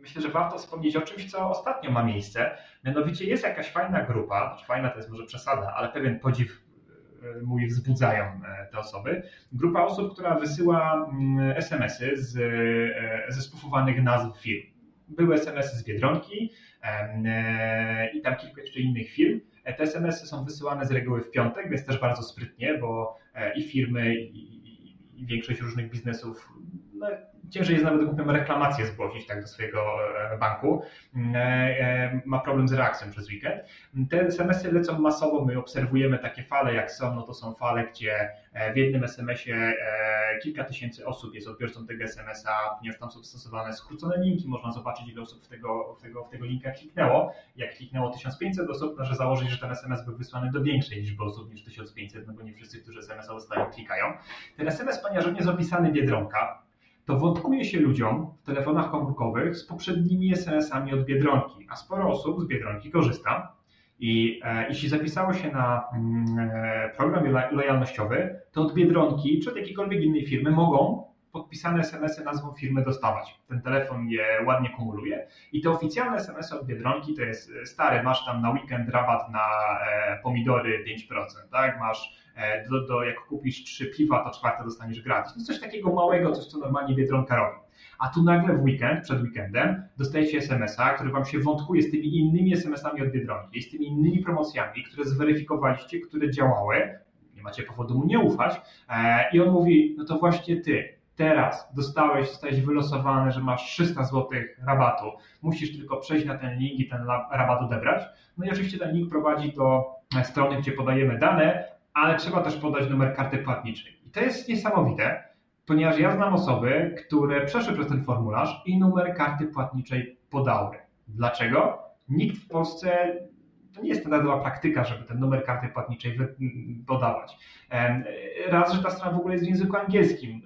myślę, że warto wspomnieć o czymś, co ostatnio ma miejsce. Mianowicie jest jakaś fajna grupa, znaczy fajna to jest może przesada, ale pewien podziw mój wzbudzają te osoby. Grupa osób, która wysyła mm, SMS-y z, ze spufowanych nazw firm były SMS-y z Biedronki e, i tam kilka jeszcze innych firm. E, te SMS-y są wysyłane z reguły w piątek, więc też bardzo sprytnie, bo e, i firmy, i, i większość różnych biznesów no, ciężej jest nawet głupim reklamację zgłosić tak do swojego e, banku, mm, e, e, ma problem z reakcją przez weekend. Te SMS-y lecą masowo, my obserwujemy takie fale, jak są, no to są fale, gdzie w jednym SMS-ie kilka tysięcy osób jest odbiorcą tego SMS-a, ponieważ tam są stosowane skrócone linki, można zobaczyć ile osób w tego, w tego, w tego linka kliknęło. Jak kliknęło 1500 osób, należy założyć, że ten SMS był wysłany do większej liczby osób niż 1500, no bo nie wszyscy, którzy SMS-a dostają, klikają. Ten SMS, ponieważ on jest opisany Biedronka, to wątkuje się ludziom w telefonach komórkowych z poprzednimi SMS-ami od Biedronki, a sporo osób z Biedronki korzysta. I e, jeśli zapisało się na mm, e, program lojalnościowy, to od Biedronki czy od jakiejkolwiek innej firmy mogą podpisane SMS-y nazwą firmy dostawać. Ten telefon je ładnie kumuluje i te oficjalne SMS-y od Biedronki to jest e, stary, masz tam na weekend rabat na e, pomidory 5%, tak? Masz E, do, do, jak kupisz trzy piwa, to czwarte dostaniesz gratis. No coś takiego małego, coś co normalnie Biedronka robi. A tu nagle w weekend, przed weekendem, dostajecie SMS-a, który wam się wątkuje z tymi innymi SMS-ami od Biedronki, z tymi innymi promocjami, które zweryfikowaliście, które działały, nie macie powodu mu nie ufać i on mówi, no to właśnie ty, teraz dostałeś, zostałeś wylosowany, że masz 300 zł rabatu, musisz tylko przejść na ten link i ten rabat odebrać. No i oczywiście ten link prowadzi do strony, gdzie podajemy dane, ale trzeba też podać numer karty płatniczej. I to jest niesamowite, ponieważ ja znam osoby, które przeszły przez ten formularz i numer karty płatniczej podały. Dlaczego? Nikt w Polsce to nie jest standardowa praktyka, żeby ten numer karty płatniczej podawać. Raz, że ta strona w ogóle jest w języku angielskim,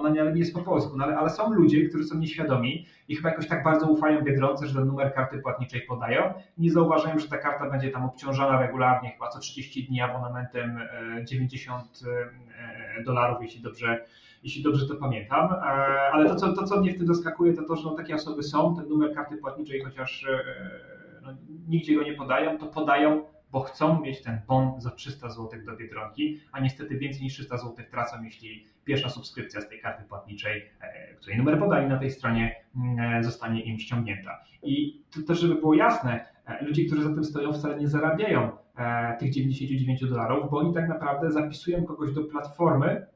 ona nawet nie jest po polsku, no ale, ale, są ludzie, którzy są nieświadomi i chyba jakoś tak bardzo ufają Biedronce, że ten numer karty płatniczej podają. Nie zauważają, że ta karta będzie tam obciążana regularnie, chyba co 30 dni abonamentem 90 e, e, dolarów, jeśli dobrze, jeśli dobrze to pamiętam. E, ale to co, to, co mnie w tym zaskakuje, to to, że no, takie osoby są, ten numer karty płatniczej, chociaż no, nigdzie go nie podają, to podają bo chcą mieć ten bon za 300 zł do Biedronki, a niestety więcej niż 300 zł tracą, jeśli pierwsza subskrypcja z tej karty płatniczej, e, której numer podali na tej stronie, mm, e, zostanie im ściągnięta. I to też, żeby było jasne, e, ludzie, którzy za tym stoją, wcale nie zarabiają tych 99 dolarów, bo oni tak naprawdę zapisują kogoś do platformy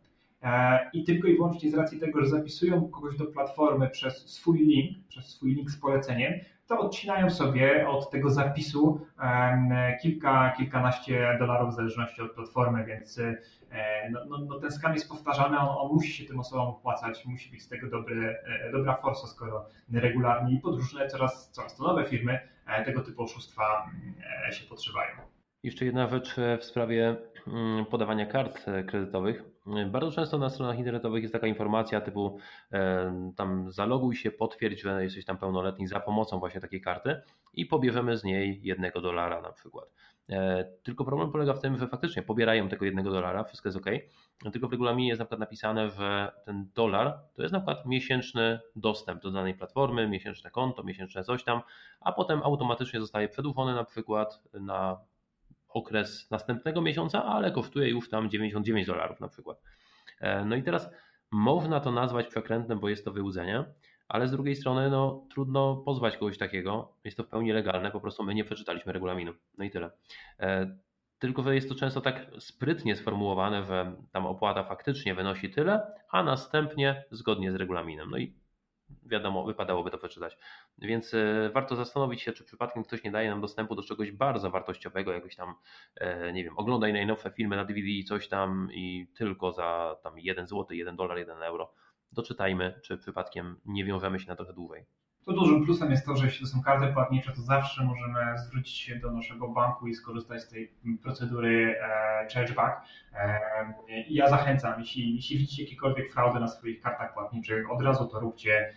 i tylko i wyłącznie z racji tego, że zapisują kogoś do platformy przez swój link, przez swój link z poleceniem, to odcinają sobie od tego zapisu kilka, kilkanaście dolarów w zależności od platformy, więc e, no, no, no ten skam jest powtarzany, on, on, musi się tym osobom opłacać, musi być z tego dobry, e, dobra forsa, skoro regularnie i podróżne coraz, coraz to nowe firmy e, tego typu oszustwa się podszywają. Jeszcze jedna rzecz w sprawie mm, podawania kart kredytowych. Bardzo często na stronach internetowych jest taka informacja typu e, tam zaloguj się, potwierdź, że jesteś tam pełnoletni za pomocą właśnie takiej karty i pobierzemy z niej jednego dolara na przykład. E, tylko problem polega w tym, że faktycznie pobierają tego jednego dolara, wszystko jest ok, tylko w regulaminie jest na przykład napisane, że ten dolar to jest na przykład miesięczny dostęp do danej platformy, miesięczne konto, miesięczne coś tam, a potem automatycznie zostaje przedłużony na przykład na okres następnego miesiąca, ale kosztuje już tam 99 dolarów na przykład. E, no i teraz można to nazwać przekrętnym, bo jest to wyłudzenie, ale z drugiej strony no, trudno pozwać kogoś takiego. Jest to w pełni legalne, po prostu my nie przeczytaliśmy regulaminu. No i tyle. E, tylko, że jest to często tak sprytnie sformułowane, że tam opłata faktycznie wynosi tyle, a następnie zgodnie z regulaminem. No i wiadomo, wypadałoby to przeczytać. Więc e, warto zastanowić się, czy przypadkiem ktoś nie daje nam dostępu do czegoś bardzo wartościowego, jakoś tam, e, nie wiem, oglądaj najnowsze filmy na DVD, coś tam i tylko za tam 1 zł, 1 dolar, 1 euro. Doczytajmy, czy przypadkiem nie wiążemy się na trochę dłużej. To dużym plusem jest to, że jeśli to są karty płatnicze, to zawsze możemy zwrócić się do naszego banku i skorzystać z tej procedury e, chargeback. Ja zachęcam, jeśli, jeśli widzicie jakiekolwiek fraudy na swoich kartach płatniczych, od razu to róbcie.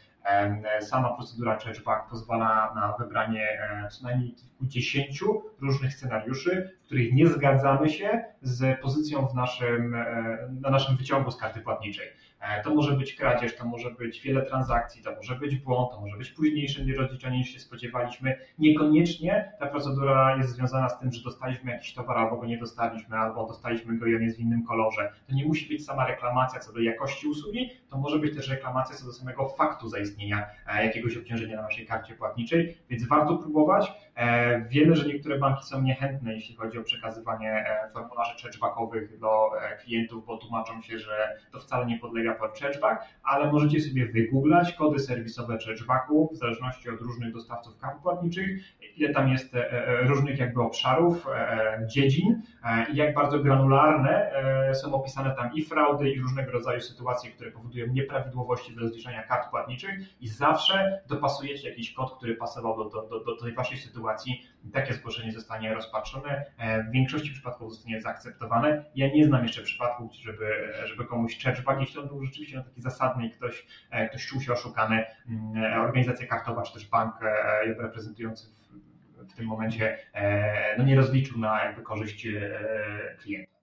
Sama procedura chargeback pozwala na wybranie e, co najmniej kilkudziesięciu różnych scenariuszy, w których nie zgadzamy się z pozycją w naszym, e, na naszym wyciągu z karty płatniczej. E, to może być kradzież, to może być wiele transakcji, to może być błąd, to może być późniejsze nierozliczenie niż się spodziewaliśmy. Niekoniecznie ta procedura jest związana z tym, że dostaliśmy jakiś towar albo go nie dostaliśmy, albo dostaliśmy go i on jest w innym kolorze. To nie musi być sama reklamacja co do jakości usługi, to może być też reklamacja co do samego faktu zaistnienia e, jakiegoś obciążenia na naszej karcie płatniczej, więc warto próbować. E, wiemy, że niektóre banki są niechętne, jeśli chodzi o przekazywanie formularzy chargebackowych do klientów, bo tłumaczą się, że to wcale nie podlega pod chargeback, ale możecie sobie wygooglać kody serwisowe chargebacku w zależności od różnych dostawców kart płatniczych, ile tam jest e, e, różnych jakby obszarów, e, dziedzin i jak bardzo granularne są opisane tam i fraudy i różnego rodzaju sytuacje, które powodują nieprawidłowości w rozliczania kart płatniczych i zawsze dopasujecie jakiś kod, który pasował do, do, do, do tej waszej sytuacji takie zgłoszenie zostanie rozpatrzone, w większości przypadków zostanie zaakceptowane. Ja nie znam jeszcze przypadków, żeby, żeby komuś chargeback, jeśli on był rzeczywiście no, taki zasadny i ktoś, ktoś czuł się oszukany, mm, organizacja kartowa czy też bank reprezentujący w, w tym momencie no, nie rozliczył na jakby korzyść klienta.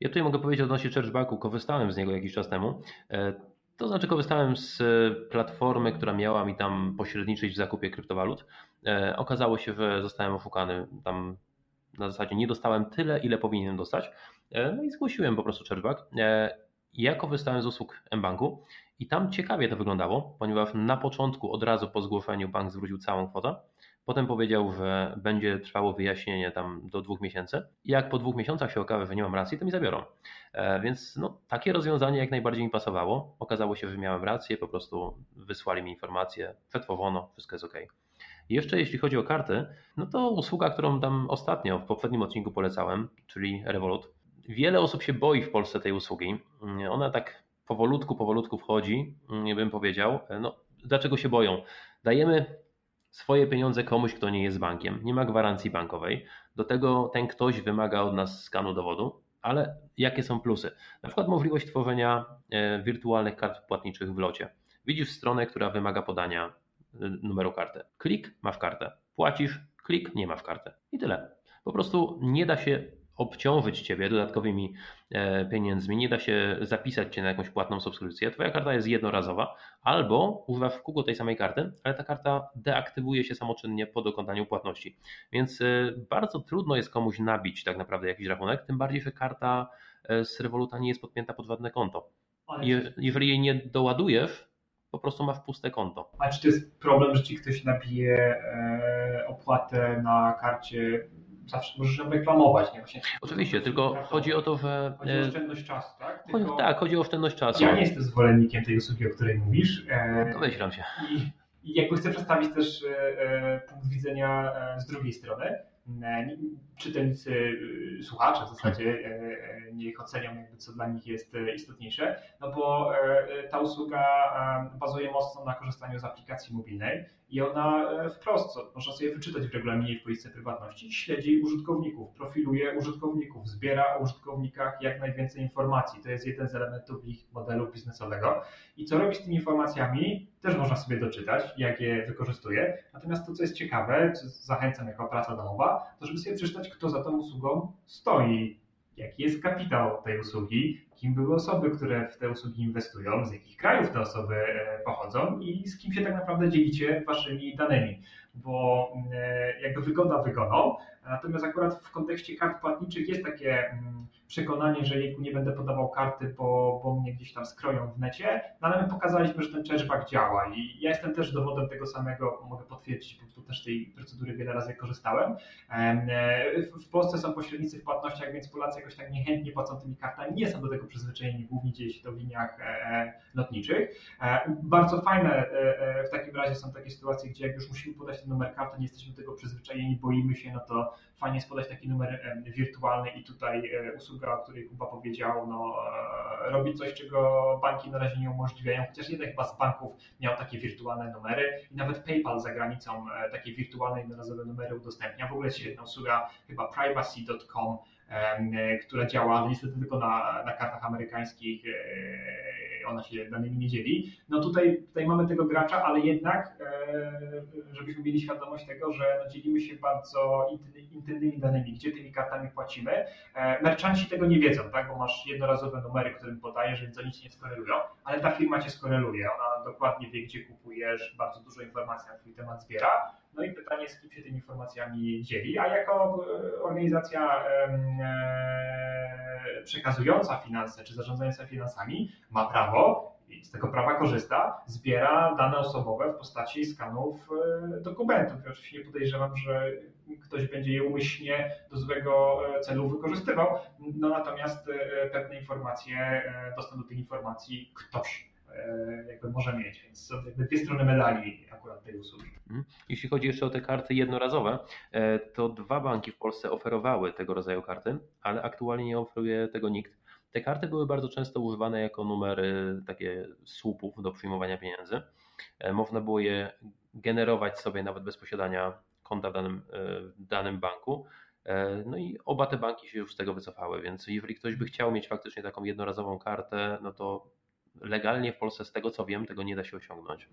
Ja tutaj mogę powiedzieć odnośnie chargebacku, korzystałem z niego jakiś czas temu. E, to znaczy korzystałem z platformy, która miała mi tam pośredniczyć w zakupie kryptowalut. E, okazało się, że zostałem oszukany. Tam na zasadzie nie dostałem tyle, ile powinienem dostać. E, no i zgłosiłem po prostu chargeback. Ja korzystałem z usług mBanku i tam ciekawie to wyglądało, ponieważ na początku od razu po zgłoszeniu bank zwrócił całą kwotę. Potem powiedział, że będzie trwało wyjaśnienie tam do dwóch miesięcy. Jak po dwóch miesiącach się okaże, że nie mam racji, to mi zabiorą. E, więc no, takie rozwiązanie jak najbardziej mi pasowało. Okazało się, że miałem rację, po prostu wysłali mi informację, przetworzono, wszystko jest ok. Jeszcze jeśli chodzi o karty, no to usługa, którą tam ostatnio w poprzednim odcinku polecałem, czyli Revolut, wiele osób się boi w Polsce tej usługi. Ona tak powolutku, powolutku wchodzi, nie bym powiedział. No, dlaczego się boją? Dajemy swoje pieniądze komuś, kto nie jest bankiem, nie ma gwarancji bankowej. Do tego ten ktoś wymaga od nas skanu dowodu, ale jakie są plusy? Na przykład możliwość tworzenia e, wirtualnych kart płatniczych w locie. Widzisz stronę, która wymaga podania numeru karty. Klik, masz kartę. Płacisz, klik, nie masz kartę. I tyle. Po prostu nie da się obciążyć Ciebie dodatkowymi e, pieniędzmi, nie da się zapisać Cię na jakąś płatną subskrypcję, Twoja karta jest jednorazowa, albo używasz w kółko tej samej karty, ale ta karta deaktywuje się samoczynnie po dokonaniu płatności. Więc e, bardzo trudno jest komuś nabić tak naprawdę jakiś rachunek, tym bardziej, że karta e, z Revoluta nie jest podpięta pod żadne konto. Je, jeżeli jej nie doładujesz, po prostu masz puste konto. A czy to jest problem, że ci ktoś nabije opłatę na karcie zawsze możesz ją reklamować. Nie? Właśnie, Oczywiście, tylko chodzi o to, że... Chodzi o e, oszczędność czasu, tak? Tylko... Chodzi, tak, chodzi o oszczędność czasu. Ja nie jestem zwolennikiem tej usługi, o której mówisz. E, to wyślam się. I, I jakby chcę przedstawić też e, punkt widzenia z drugiej strony. Czytelnicy, słuchacze w zasadzie niech ocenią, jakby co dla nich jest istotniejsze, no bo ta usługa bazuje mocno na korzystaniu z aplikacji mobilnej i ona e, wprost, można sobie wyczytać w regulaminie w polityce prywatności, śledzi użytkowników, profiluje użytkowników, zbiera o użytkownikach jak najwięcej informacji. To jest jeden z elementów ich modelu biznesowego. I co robi z tymi informacjami, też można sobie doczytać, jak je wykorzystuje. Natomiast to, co jest ciekawe, co zachęcam jako praca domowa, to żeby sobie przeczytać, kto za tą usługą stoi, jaki jest kapitał tej usługi, kim były osoby, które w te usługi inwestują, z jakich krajów te osoby e, pochodzą i z kim się tak naprawdę dzielicie waszymi danymi. Bo e, jakby wygoda wygodą, natomiast akurat w kontekście kart płatniczych jest takie mm, przekonanie, że jejku nie będę podawał karty, bo, bo mnie gdzieś tam skroją w necie, no ale my pokazaliśmy, że ten cashback działa i ja jestem też dowodem tego samego, mogę potwierdzić, bo też tej procedury wiele razy korzystałem. E, w Polsce są pośrednicy w płatnościach, więc Polacy jakoś tak niechętnie płacą tymi kartami, nie są do tego przyzwyczajeni, głównie dzieje się to w liniach e, lotniczych. E, bardzo fajne w takim razie są takie sytuacje, gdzie jak już musimy podać ten numer karty, nie jesteśmy do tego przyzwyczajeni, boimy się, no to fajnie jest podać taki numer wirtualny i tutaj usługa, o której Kuba powiedział, no, robi coś, czego banki na razie nie umożliwiają, chociaż jeden chyba z banków miał takie wirtualne numery i nawet PayPal za granicą takie wirtualne jednorazowe numery udostępnia. W ogóle jest świetna usługa, chyba privacy.com, która działa, niestety tylko na, na kartach amerykańskich e, ona się danymi nie dzieli. No tutaj, tutaj mamy tego gracza, ale jednak, e, żebyśmy mieli świadomość tego, że no dzielimy się bardzo intymnymi danymi, gdzie tymi kartami płacimy. E, merchanci tego nie wiedzą, tak? bo masz jednorazowe numery, którym podajesz, więc oni cię nie skorelują, ale ta firma cię skoreluje. Ona dokładnie wie, gdzie kupujesz, bardzo dużo informacji na twój temat zbiera no i pytanie, z kim się tymi informacjami dzieli, a jako e, organizacja e, przekazująca finanse czy zarządzająca finansami ma prawo i z tego prawa korzysta, zbiera dane osobowe w postaci skanów e, dokumentów. Ja oczywiście nie podejrzewam, że ktoś będzie je umyślnie do złego celu wykorzystywał, no natomiast pewne informacje, dostęp do tych informacji ktoś jakby może mieć, więc są jakby dwie strony medali akurat tej usługi. Mhm. Jeśli chodzi jeszcze o te karty jednorazowe, e, to dwa banki w Polsce oferowały tego rodzaju karty, ale aktualnie nie oferuje tego nikt. Te karty były bardzo często używane jako numery takie słupów do przyjmowania pieniędzy. E, można było je generować sobie nawet bez posiadania konta w danym, w danym banku. No i oba te banki się już z tego wycofały, więc jeżeli ktoś by chciał mieć faktycznie taką jednorazową kartę, no to legalnie w Polsce, z tego co wiem, tego nie da się osiągnąć.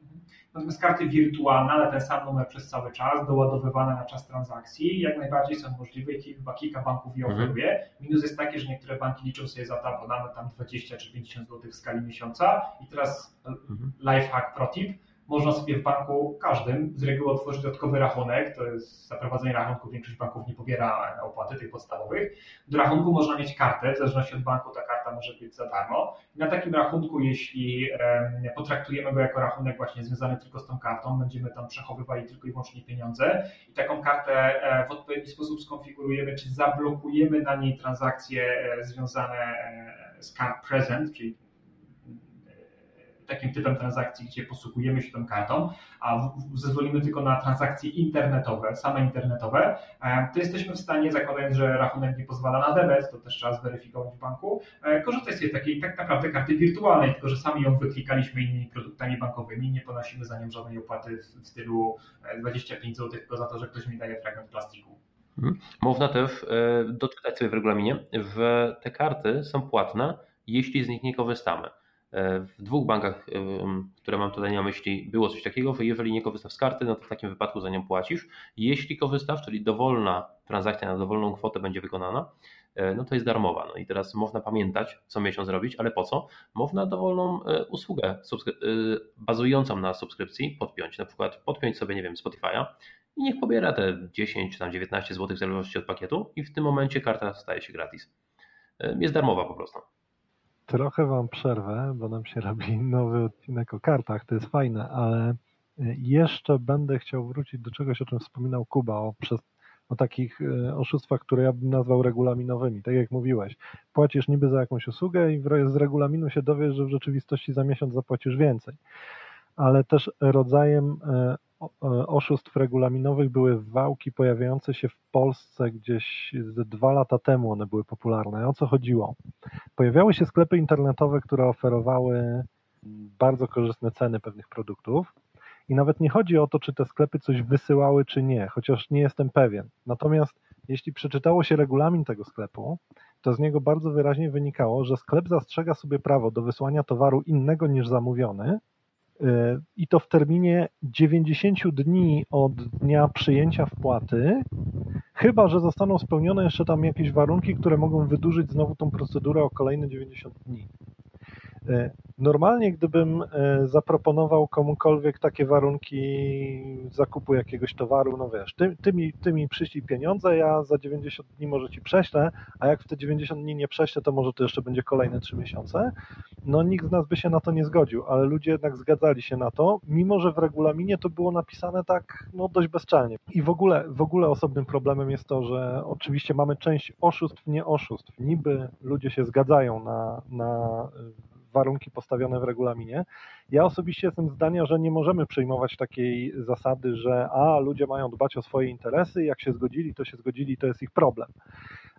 Natomiast karty wirtualne, ale ten sam numer przez cały czas, doładowywane na czas transakcji, jak najbardziej są możliwe i chyba kilka banków je mhm. oferuje. Mhm. Minus jest taki, że niektóre banki liczą sobie za to abonament tam 20 czy 50 zł w skali miesiąca i teraz mhm. lifehack pro tip, można sobie w banku każdym z reguły otworzyć dodatkowy rachunek, to jest zaprowadzenie rachunku, większość banków nie pobiera opłaty tych podstawowych. Do rachunku można mieć kartę, w zależności od banku ta karta może być za darmo. I na takim rachunku, jeśli potraktujemy go jako rachunek właśnie związany tylko z tą kartą, będziemy tam przechowywali tylko i wyłącznie pieniądze i taką kartę e, w odpowiedni sposób skonfigurujemy, czy zablokujemy na niej transakcje e, związane e, z card present, czyli takim typem transakcji, gdzie posługujemy się tą kartą, a zezwolimy tylko na transakcje internetowe, same internetowe, to jesteśmy w stanie, zakładając, że rachunek nie pozwala na debet, to też trzeba zweryfikować w banku, korzystać z takiej tak naprawdę karty wirtualnej, tylko że sami ją wyklikaliśmy innymi produktami bankowymi, nie ponosimy za nią żadnej opłaty w stylu 25 zł tylko za to, że ktoś mi daje fragment plastiku. Mhm. Można też e, doczytać sobie w regulaminie, że te karty są płatne, jeśli z nich nie korzystamy. E, w dwóch bankach, e, które mam tutaj na myśli, było coś takiego, że jeżeli nie korzystasz z karty, no to w takim wypadku za nią płacisz. Jeśli korzystasz, czyli dowolna transakcja na dowolną kwotę będzie wykonana, no to jest darmowa. No i teraz można pamiętać, co miesiąc robić, ale po co? Można dowolną usługę bazującą na subskrypcji podpiąć. Na przykład podpiąć sobie, nie wiem, Spotify'a i niech pobiera te 10 czy tam 19 zł w zależności od pakietu i w tym momencie karta staje się gratis. E, jest darmowa po prostu. Trochę Wam przerwę, bo nam się robi nowy odcinek o kartach, to jest fajne, ale e, jeszcze będę chciał wrócić do czegoś, o czym wspominał Kuba, o, przez, o takich e, oszustwach, które ja bym nazwał regulaminowymi. Tak jak mówiłeś, płacisz niby za jakąś usługę i z regulaminu się dowiesz, że w rzeczywistości za miesiąc zapłacisz więcej. Ale też rodzajem E, oszustw regulaminowych były wałki pojawiające się w Polsce gdzieś dwa lata temu, one były popularne. O co chodziło? Pojawiały się sklepy internetowe, które oferowały bardzo korzystne ceny pewnych produktów. I nawet nie chodzi o to, czy te sklepy coś wysyłały, czy nie, chociaż nie jestem pewien. Natomiast jeśli przeczytało się regulamin tego sklepu, to z niego bardzo wyraźnie wynikało, że sklep zastrzega sobie prawo do wysłania towaru innego niż zamówiony, E, i to w terminie 90 dni od dnia przyjęcia wpłaty, chyba że zostaną spełnione jeszcze tam jakieś warunki, które mogą wydłużyć znowu tą procedurę o kolejne 90 dni. E, normalnie, gdybym e, zaproponował komukolwiek takie warunki zakupu jakiegoś towaru, no wiesz, ty, ty, mi, ty mi przyślij pieniądze, ja za 90 dni może ci prześlę, a jak w te 90 dni nie prześlę, to może to jeszcze będzie kolejne 3 miesiące. No nikt z nas by się na to nie zgodził, ale ludzie jednak zgadzali się na to, mimo że w regulaminie to było napisane tak no, dość bezczelnie. I w ogóle, w ogóle osobnym problemem jest to, że oczywiście mamy część oszustw, nie oszustw. Niby ludzie się zgadzają na, na warunki postawione w regulaminie. Ja osobiście jestem zdania, że nie możemy przyjmować takiej zasady, że a ludzie mają dbać o swoje interesy, jak się zgodzili, to się zgodzili, to jest ich problem.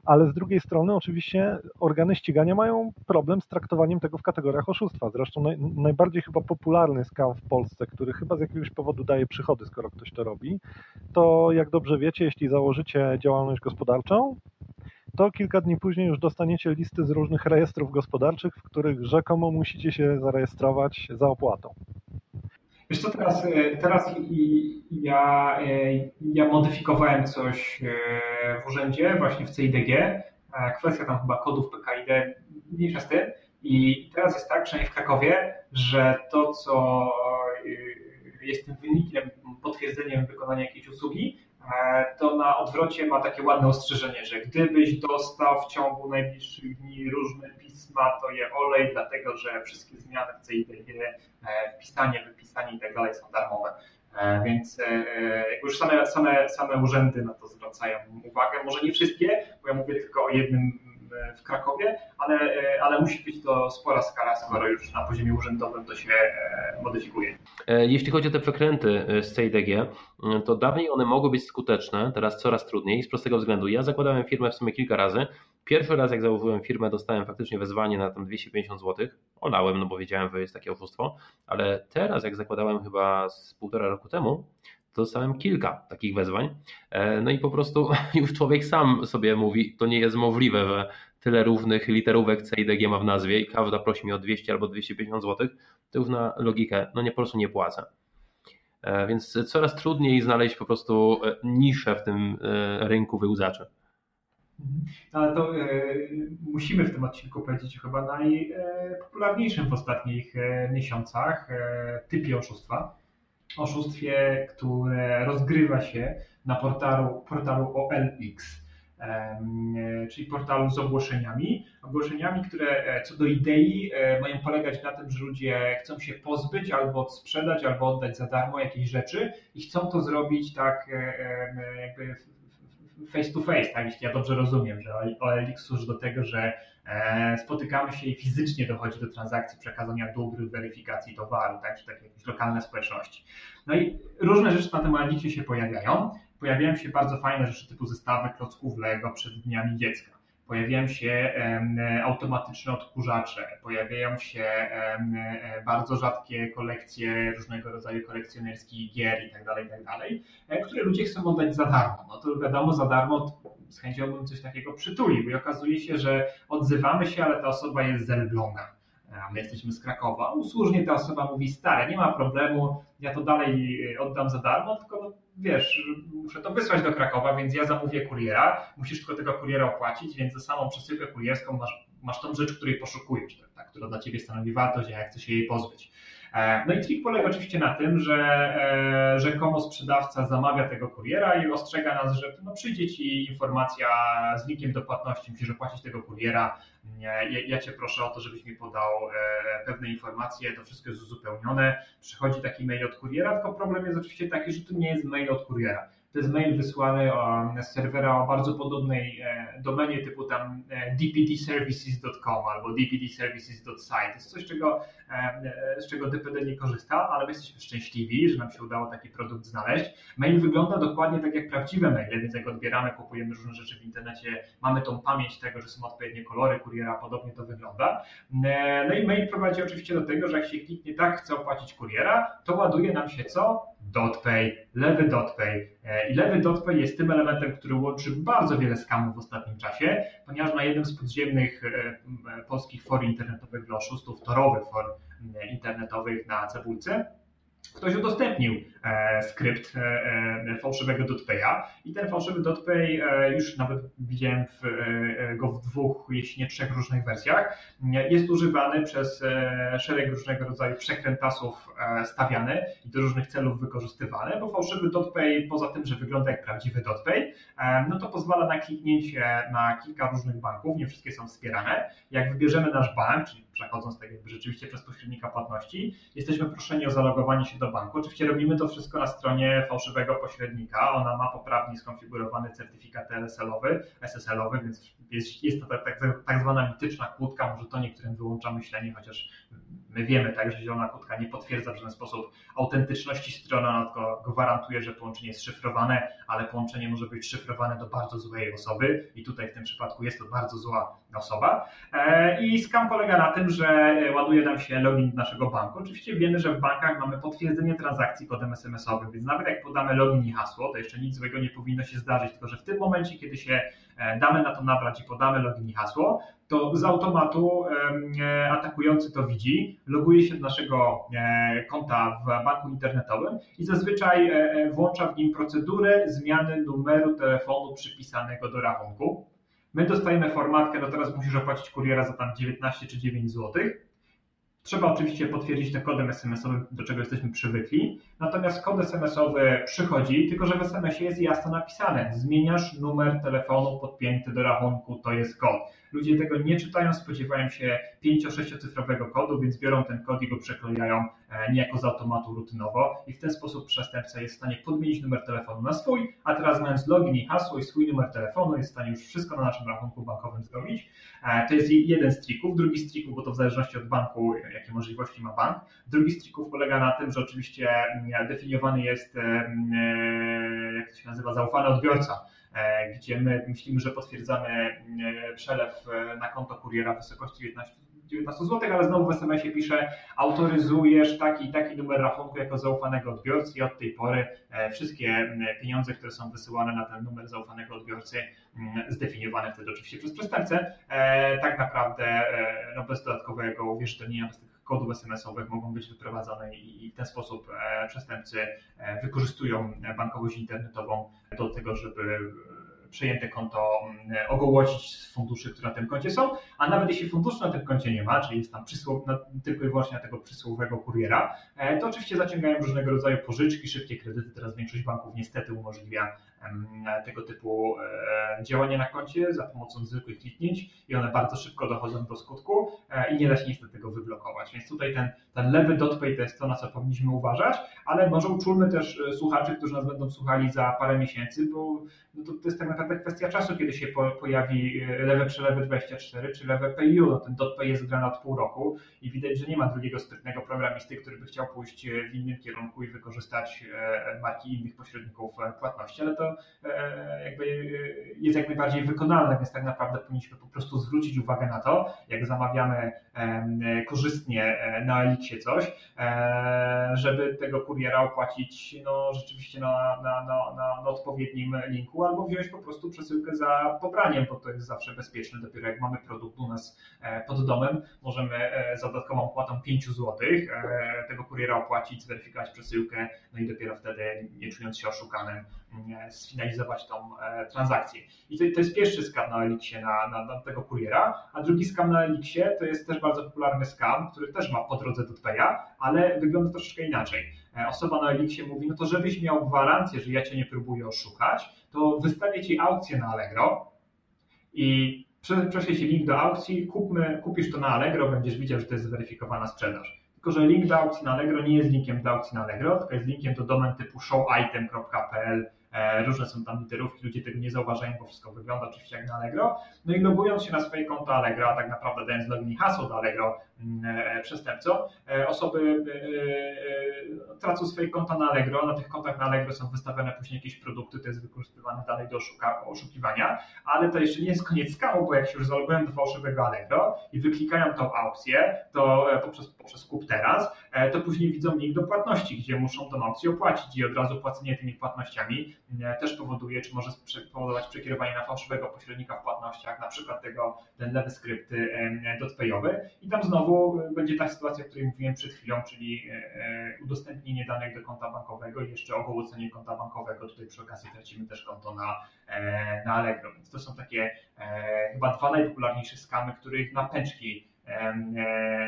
Ale z drugiej strony, oczywiście, organy ścigania mają problem z traktowaniem tego w kategoriach oszustwa. Zresztą naj, najbardziej chyba popularny skam w Polsce, który chyba z jakiegoś powodu daje przychody, skoro ktoś to robi, to jak dobrze wiecie, jeśli założycie działalność gospodarczą, to kilka dni później już dostaniecie listy z różnych rejestrów gospodarczych, w których rzekomo musicie się zarejestrować za opłatą. Wiesz co, teraz, e, teraz ja, e, ja modyfikowałem coś e, w urzędzie, właśnie w CIDG, kwestia tam chyba kodów PKID, mniejsza z tym. I teraz jest tak, przynajmniej w Krakowie, że to, co jest tym wynikiem, potwierdzeniem wykonania jakiejś usługi, to na odwrocie ma takie ładne ostrzeżenie, że gdybyś dostał w ciągu najbliższych dni różne pisma, to je olej, dlatego że wszystkie zmiany w CIDG, e, wpisanie, wypisanie i tak dalej są darmowe. E, więc już same, same, same urzędy na to zwracają uwagę. Może nie wszystkie, bo ja mówię tylko o jednym w Krakowie, ale, ale musi być to spora skala, skoro już na poziomie urzędowym to się e, modyfikuje. E, jeśli chodzi o te przekręty e, z CIDG, to dawniej one mogły być skuteczne, teraz coraz trudniej z prostego względu. Ja zakładałem firmę w sumie kilka razy. Pierwszy raz jak założyłem firmę dostałem faktycznie wezwanie na tam 250 zł. Olałem, no bo wiedziałem, że jest takie oszustwo, ale teraz jak zakładałem chyba z półtora roku temu, dostałem kilka takich wezwań. E, no i po prostu już człowiek sam sobie mówi, to nie jest możliwe, że tyle równych literówek C i DG ma w nazwie i każda prosi mi o 200 albo 250 zł, to już na logikę, no nie po prostu nie płacę. E, więc coraz trudniej znaleźć po prostu e, niszę w tym rynku wyłudzaczy. Mhm. Ale to e, musimy w tym odcinku powiedzieć chyba najpopularniejszym w ostatnich miesiącach e, typie oszustwa oszustwie, które rozgrywa się na portalu, portalu OLX, czyli portalu z ogłoszeniami. Ogłoszeniami, które e, co do idei e, mają polegać na tym, że ludzie chcą się pozbyć albo sprzedać, albo oddać za darmo jakieś rzeczy i chcą to zrobić tak e, jakby face to face, tak? Jeśli ja dobrze rozumiem, że OLX służy do tego, że spotykamy się i fizycznie dochodzi do transakcji przekazania dóbr, weryfikacji towaru, tak, czy takie jakieś lokalne społeczności. No i różne rzeczy na tym się pojawiają. Pojawiają się bardzo fajne rzeczy typu zestawy klocków Lego przed dniami dziecka pojawiają się automatyczne odkurzacze, pojawiają się e, bardzo rzadkie kolekcje różnego rodzaju kolekcjonerskich gier itd., tak itd., tak e, które ludzie chcą oddać za darmo. No to wiadomo, za darmo z chęcią bym coś takiego przytulił i okazuje się, że odzywamy się, ale ta osoba jest z Elbląga a my jesteśmy z Krakowa. Usłużnie ta osoba mówi, stare, nie ma problemu, ja to dalej oddam za darmo, tylko no, wiesz, muszę to wysłać do Krakowa, więc ja zamówię kuriera, musisz tylko tego kuriera opłacić, więc za samą przesyłkę kurierską masz, masz tą rzecz, której poszukujesz, tak, która dla ciebie stanowi wartość, a ja chcę się jej pozbyć. E, no i trik polega oczywiście na tym, że e, rzekomo sprzedawca zamawia tego kuriera i ostrzega nas, że no przyjdzie ci informacja z linkiem do płatności, musisz opłacić tego kuriera, ja, ja cię proszę o to, żebyś mi podał e, pewne informacje, to wszystko jest uzupełnione, przychodzi taki mail od kuriera, tylko problem jest oczywiście taki, że to nie jest mail od kuriera to jest mail wysłany z serwera o bardzo podobnej e, domenie typu tam e, dpdservices.com albo dpdservices.site. To jest coś, czego, e, z czego DPD nie korzysta, ale my jesteśmy szczęśliwi, że nam się udało taki produkt znaleźć. Mail wygląda dokładnie tak jak prawdziwe maile, więc jak odbieramy, kupujemy różne rzeczy w internecie, mamy tą pamięć tego, że są odpowiednie kolory kuriera, podobnie to wygląda. No i mail prowadzi oczywiście do tego, że jak się kliknie tak, chce opłacić kuriera, to ładuje nam się co? DotPay, lewy DotPay. E, I lewy DotPay jest tym elementem, który łączy bardzo wiele skamów w ostatnim czasie, ponieważ na jednym z podziemnych e, polskich for internetowych dla oszustów, torowych for internetowych na Cebulce, ktoś udostępnił e, skrypt e, e, fałszywego dotpaya i ten fałszywy dotpay już nawet widziałem w, go w dwóch, jeśli nie trzech różnych wersjach. Jest używany przez szereg różnego rodzaju przekrętasów stawiany i do różnych celów wykorzystywany, bo fałszywy dotpay poza tym, że wygląda jak prawdziwy dotpay, no to pozwala na kliknięcie na kilka różnych banków, nie wszystkie są wspierane. Jak wybierzemy nasz bank, czyli przechodząc tak jakby rzeczywiście przez pośrednika płatności, jesteśmy proszeni o zalogowanie się do banku. Oczywiście robimy to wszystko na stronie fałszywego pośrednika. Ona ma poprawnie skonfigurowany certyfikat LSL-owy, SSL-owy, więc jest, jest to tak, tak, tak zwana mityczna kłódka, może to niektórym wyłącza myślenie, chociaż my wiemy tak, że zielona kłódka nie potwierdza w żaden sposób autentyczności strony, ona tylko gwarantuje, że połączenie jest szyfrowane, ale połączenie może być szyfrowane do bardzo złej osoby i tutaj w tym przypadku jest to bardzo zła osoba. E, I skam polega na tym, że ładuje nam się login naszego banku. Oczywiście wiemy, że w bankach mamy potwierdzenie transakcji kodem SMS-owym, więc nawet jak podamy login i hasło, to jeszcze nic złego nie powinno się zdarzyć, tylko że w tym momencie, kiedy się e, damy na to nabrać i podamy login i hasło, to z automatu e, atakujący to widzi, loguje się do naszego konta w banku internetowym i zazwyczaj włącza w nim procedurę zmiany numeru telefonu przypisanego do rachunku. My dostajemy formatkę, no teraz musisz opłacić kuriera za tam 19 czy 9 zł. Trzeba oczywiście potwierdzić to kodem SMS-owym, do czego jesteśmy przywykli. Natomiast kod SMS-owy przychodzi, tylko że w SMS-ie jest jasno napisane: zmieniasz numer telefonu podpięty do rachunku, to jest kod. Ludzie tego nie czytają, spodziewają się 5-6 cyfrowego kodu, więc biorą ten kod i go przeklejają e, niejako z automatu rutynowo i w ten sposób przestępca jest w stanie podmienić numer telefonu na swój, a teraz mając login i hasło i swój numer telefonu jest w stanie już wszystko na naszym rachunku bankowym zrobić. E, to jest jeden z trików. Drugi z trików, bo to w zależności od banku, jakie możliwości ma bank. Drugi z trików polega na tym, że oczywiście mm, definiowany jest, mm, e, jak to się nazywa, zaufany odbiorca E, gdzie my myślimy, że potwierdzamy e, przelew e, na konto kuriera w wysokości 19, 19 zł, ale znowu w SMS-ie pisze autoryzujesz taki i taki numer rachunku jako zaufanego odbiorcy i od tej pory wszystkie pieniądze, które są wysyłane na ten numer zaufanego odbiorcy, zdefiniowane wtedy oczywiście przez przestępcę, tak naprawdę no bez dodatkowego uwierzytelnienia, bez tych kodów SMS-owych mogą być wyprowadzane i w ten sposób przestępcy wykorzystują bankowość internetową do tego, żeby przejęte konto mm, ogołocić z funduszy, które na tym koncie są, a nawet jeśli funduszy na tym koncie nie ma, czyli jest tam przysłow, tylko i wyłącznie na tego przysłowego kuriera, e, to oczywiście zaciągają różnego rodzaju pożyczki, szybkie kredyty. Teraz większość banków niestety umożliwia tego typu działania na koncie za pomocą zwykłych kliknięć i one bardzo szybko dochodzą do skutku i nie da się do tego wyblokować. Więc tutaj ten, ten lewy dotpay to jest to, na co powinniśmy uważać, ale może uczulmy też słuchaczy, którzy nas będą słuchali za parę miesięcy, bo no to, to jest tak naprawdę kwestia czasu, kiedy się po, pojawi lewe przelewy 24 czy lewe PayU. No ten dotpay jest grany od pół roku i widać, że nie ma drugiego sprytnego programisty, który by chciał pójść w innym kierunku i wykorzystać marki innych pośredników płatności, ale to jakby jest jak najbardziej wykonalne, więc tak naprawdę powinniśmy po prostu zwrócić uwagę na to, jak zamawiamy korzystnie e, na Elixie coś, e, żeby tego kuriera opłacić no, rzeczywiście na, na, na, na, odpowiednim linku, albo wziąć po prostu przesyłkę za pobraniem, bo to jest zawsze bezpieczne. Dopiero jak mamy produkt u nas e, pod domem, możemy za dodatkową płatą 5 zł tego kuriera opłacić, zweryfikować przesyłkę, no i dopiero wtedy, nie czując się oszukanym, sfinalizować tą transakcję. I to, to jest pierwszy skam na Elixie na, na, na tego kuriera, a drugi skam na Elixie to jest też bardzo popularny scam, który też ma po drodze do Tpeya, ale wygląda troszeczkę inaczej. E, osoba na Elixie mówi, no to żebyś miał gwarancję, że ja cię nie próbuję oszukać, to wystawię ci aukcję na Allegro i prześlę ci link do aukcji, kupmy, kupisz to na Allegro, będziesz widział, że to jest zweryfikowana sprzedaż. Tylko, że link do aukcji na Allegro nie jest linkiem do aukcji na Allegro, tylko jest linkiem do domen typu showitem.pl E, różne są tam literówki, ludzie tego nie zauważają, bo wszystko wygląda oczywiście jak na Allegro. No i logując się na swoje konto Allegro, a tak naprawdę dając login i hasło do Allegro mm, e, przestępcom, e, osoby tracą swoje konta na Allegro, na tych kontach na Allegro są wystawione później jakieś produkty, to jest wykorzystywane dalej do oszukiwania, ale to jeszcze nie jest koniec skamu, bo jak się już zalogują do fałszywego Allegro i wyklikają tą aukcję, to poprzez, poprzez kup teraz, to później widzą link do płatności, gdzie muszą tą aukcję opłacić i od razu płacenie tymi płatnościami też powoduje, czy może powodować przekierowanie na fałszywego pośrednika w płatnościach, na przykład tego, ten lewy skrypt dotpayowy i tam znowu będzie ta sytuacja, o której mówiłem przed chwilą, czyli e, e, udostępnienie danych do konta bankowego i jeszcze ogołocenie konta bankowego, tutaj przy okazji tracimy też konto na, e, na Allegro, więc to są takie chyba dwa najpopularniejsze skamy, których na pęczki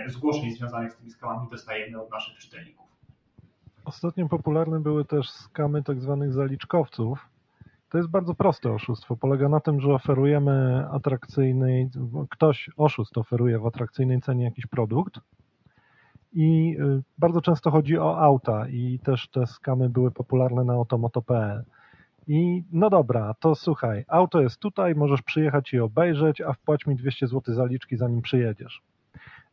zgłoszeń związanych z tymi skamami dostajemy od naszych czytelników. Ostatnio popularne były też skamy tak zwanych zaliczkowców. To jest bardzo proste oszustwo. Polega na tym, że oferujemy atrakcyjny, ktoś oszust oferuje w atrakcyjnej cenie jakiś produkt i y, bardzo często chodzi o auta i też te skamy były popularne na automoto.pl. I no dobra, to słuchaj, auto jest tutaj, możesz przyjechać i obejrzeć, a wpłać mi 200 zł zaliczki zanim przyjedziesz.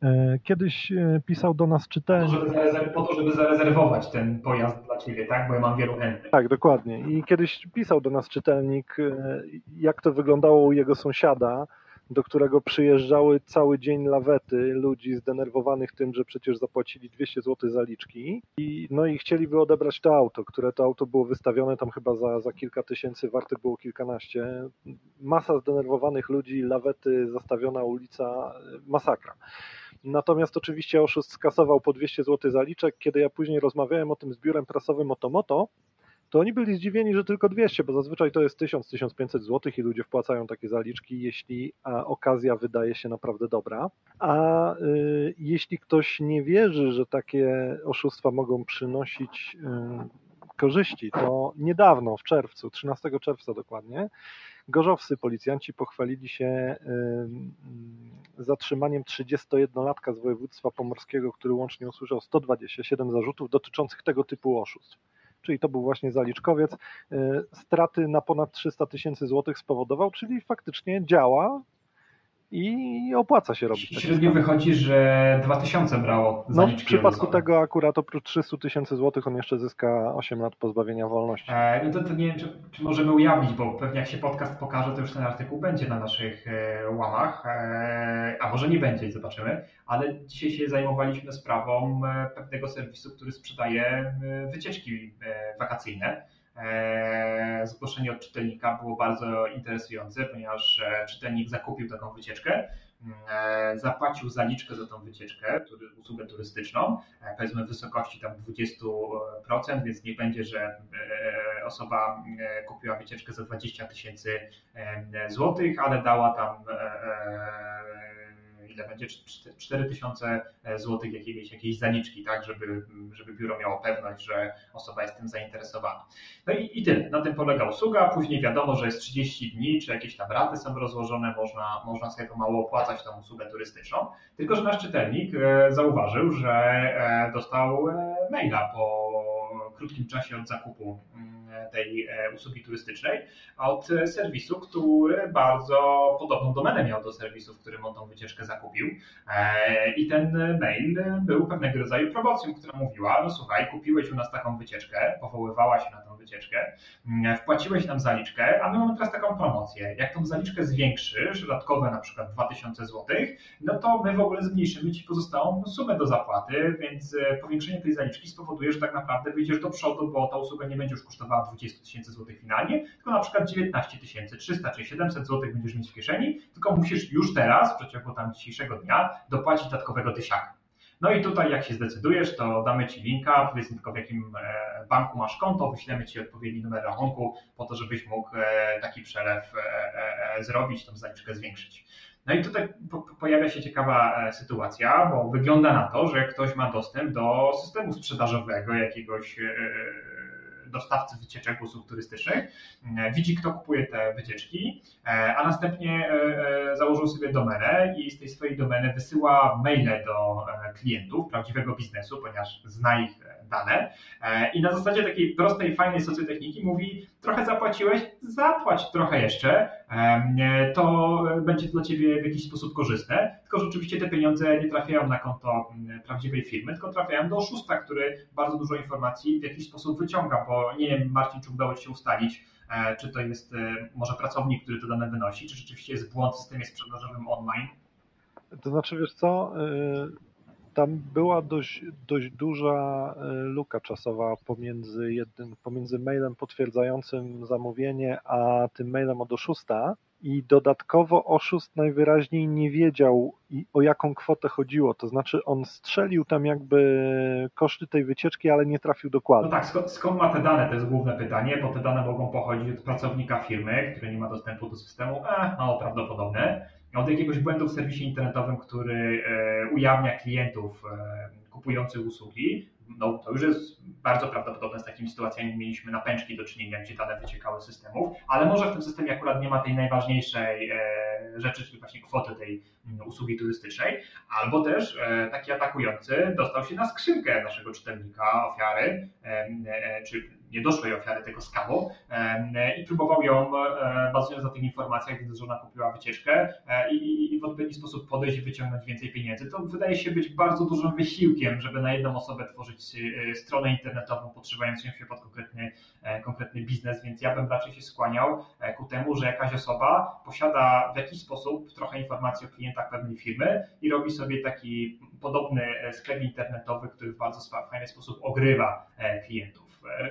E, kiedyś e, pisał do nas czytelnik. Po to, żeby, po to, żeby zarezerwować ten pojazd dla ciebie, tak? Bo ja mam wielu chętnych. Tak, dokładnie. I kiedyś pisał do nas czytelnik, e, jak to wyglądało u jego sąsiada, do którego przyjeżdżały cały dzień lawety ludzi zdenerwowanych tym, że przecież zapłacili 200 zł zaliczki i, no i chcieliby odebrać to auto, które to auto było wystawione tam chyba za, za kilka tysięcy, warte było kilkanaście. Masa zdenerwowanych ludzi, lawety, zastawiona ulica, masakra. Natomiast oczywiście oszust skasował po 200 zł zaliczek. Kiedy ja później rozmawiałem o tym z biurem prasowym Otomoto, to oni byli zdziwieni, że tylko 200, bo zazwyczaj to jest 1000-1500 zł i ludzie wpłacają takie zaliczki, jeśli okazja wydaje się naprawdę dobra. A y, jeśli ktoś nie wierzy, że takie oszustwa mogą przynosić y, korzyści, to niedawno, w czerwcu, 13 czerwca dokładnie, Gorzowscy policjanci pochwalili się zatrzymaniem 31-latka z województwa pomorskiego, który łącznie usłyszał 127 zarzutów dotyczących tego typu oszustw. Czyli to był właśnie zaliczkowiec. E, straty na ponad 300 tysięcy złotych spowodował, czyli faktycznie działa, i opłaca się robić. Średnio wychodzi, że 2000 brało No w przypadku tego akurat oprócz 300 tysięcy złotych on jeszcze zyska 8 lat pozbawienia wolności. E, no to, to, nie wiem, czy, czy, możemy ujawnić, bo pewnie jak się podcast pokaże, to już ten artykuł będzie na naszych e, łamach, e, a może nie będzie, zobaczymy, ale dzisiaj się zajmowaliśmy sprawą e, pewnego serwisu, który sprzedaje e, wycieczki e, wakacyjne. E, zgłoszenie od czytelnika było bardzo interesujące, ponieważ e, czytelnik zakupił taką wycieczkę, mm, e, zapłacił zaliczkę za tą wycieczkę, usługę turystyczną, powiedzmy w wysokości tam 20%, więc nie będzie, że osoba kupiła wycieczkę za 20 tysięcy złotych, ale dała tam ile będzie 4000 zł jakiejś, jakiejś zaliczki, tak, żeby, żeby biuro miało pewność, że osoba jest tym zainteresowana. No i, i tyle. Na tym polega usługa. Później wiadomo, że jest 30 dni, czy jakieś tam raty są rozłożone, można, można sobie pomału opłacać tą usługę turystyczną. Tylko, że nasz czytelnik zauważył, że dostał maila po krótkim czasie od zakupu mm, tej e, usługi turystycznej od serwisu, który bardzo podobną domenę miał do serwisu, w którym on tą wycieczkę zakupił. E, I ten mail był pewnego rodzaju promocją, która mówiła: No słuchaj, kupiłeś u nas taką wycieczkę, powoływała się na tą wycieczkę, mm, wpłaciłeś nam zaliczkę, a my mamy teraz taką promocję. Jak tą zaliczkę zwiększysz, dodatkowe na przykład 2000 zł, no to my w ogóle zmniejszymy ci pozostałą sumę do zapłaty, więc e, powiększenie tej zaliczki spowoduje, że tak naprawdę wyjdziesz do przodu, bo ta usługa nie będzie już kosztowała 20 tysięcy złotych finalnie, tylko na przykład 19 300 czy 700 złotych będziesz mieć w kieszeni, tylko musisz już teraz, w przeciągu tam dzisiejszego dnia, dopłacić dodatkowego tysiaka. No i tutaj jak się zdecydujesz, to damy Ci linka, powiedzmy tylko w jakim e, banku masz konto, wyślemy Ci odpowiedni numer rachunku po to, żebyś mógł e, taki przelew zrobić, tą zaliczkę zwiększyć. No i tutaj pojawia się ciekawa e, sytuacja, bo wygląda na to, że ktoś ma dostęp do systemu sprzedażowego jakiegoś e, dostawcy wycieczek usług turystycznych, e, widzi kto kupuje te wycieczki, a następnie założył sobie domenę i z tej swojej domeny wysyła maile do klientów prawdziwego biznesu, ponieważ zna ich dane. I na zasadzie takiej prostej, fajnej socjotechniki mówi trochę zapłaciłeś, zapłać trochę jeszcze, to będzie dla Ciebie w jakiś sposób korzystne, tylko że oczywiście te pieniądze nie trafiają na konto prawdziwej firmy, tylko trafiają do oszusta, który bardzo dużo informacji w jakiś sposób wyciąga, bo nie wiem Marcin, czy udało Ci się ustalić, e, czy to jest e, może pracownik, który to dane wynosi, czy rzeczywiście jest błąd w systemie sprzedażowym online. To znaczy, wiesz co, e, tam była dość, dość duża e, luka czasowa pomiędzy, jednym, pomiędzy mailem potwierdzającym zamówienie, a tym mailem od oszusta. I dodatkowo oszust najwyraźniej nie wiedział, o jaką kwotę chodziło. To znaczy, on strzelił tam jakby koszty tej wycieczki, ale nie trafił dokładnie. No tak, skąd, skąd ma te dane? To jest główne pytanie, bo te dane mogą pochodzić od pracownika firmy, który nie ma dostępu do systemu. E, mało prawdopodobne od jakiegoś błędu w serwisie internetowym, który e, ujawnia klientów e, kupujących usługi, no to już jest bardzo prawdopodobne z takimi sytuacjami mieliśmy na pęczki do czynienia, gdzie dane wyciekały z systemów, ale może w tym systemie akurat nie ma tej najważniejszej e, rzeczy, czyli właśnie kwoty tej mm, usługi turystycznej, albo też taki atakujący dostał się na skrzynkę naszego czytelnika, ofiary, czy niedoszłej ofiary tego skamu i próbował ją, e, bazując na tych informacjach, widząc, że ona kupiła wycieczkę e, i, w odpowiedni sposób podejść i wyciągnąć więcej pieniędzy. To wydaje się być bardzo dużym wysiłkiem, żeby na jedną osobę tworzyć e, stronę internetową podszywającą się pod konkretny, konkretny biznes, więc ja bym raczej się skłaniał ku temu, że jakaś osoba posiada w jakiś sposób trochę informacji o klientach pewnej firmy i robi sobie taki podobny sklep internetowy, który w bardzo fajny sposób ogrywa klientów. E,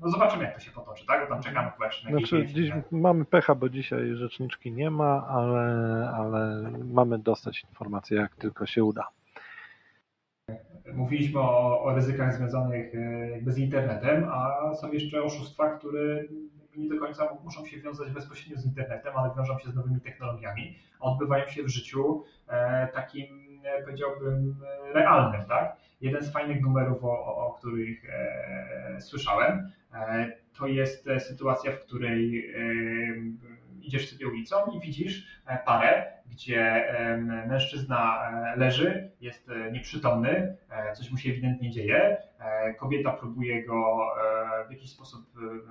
no zobaczymy, jak to się potoczy, tak? Bo tam czekamy chyba jeszcze na znaczy, dziś Mamy pecha, bo dzisiaj rzeczniczki nie ma, ale, ale mamy dostać informacje, jak tylko się uda. Mówiliśmy o, o ryzykach związanych e, z internetem, a są jeszcze oszustwa, które nie do końca muszą się wiązać bezpośrednio z internetem, ale wiążą się z nowymi technologiami, a odbywają się w życiu e, takim, powiedziałbym, realnym, tak? Jeden z fajnych numerów, o, o, o których e, słyszałem, e, to jest e, sytuacja, w której e, idziesz sobie ulicą i widzisz e, parę, gdzie mężczyzna e, leży, jest nieprzytomny, coś mu się ewidentnie dzieje. Kobieta próbuje go w jakiś sposób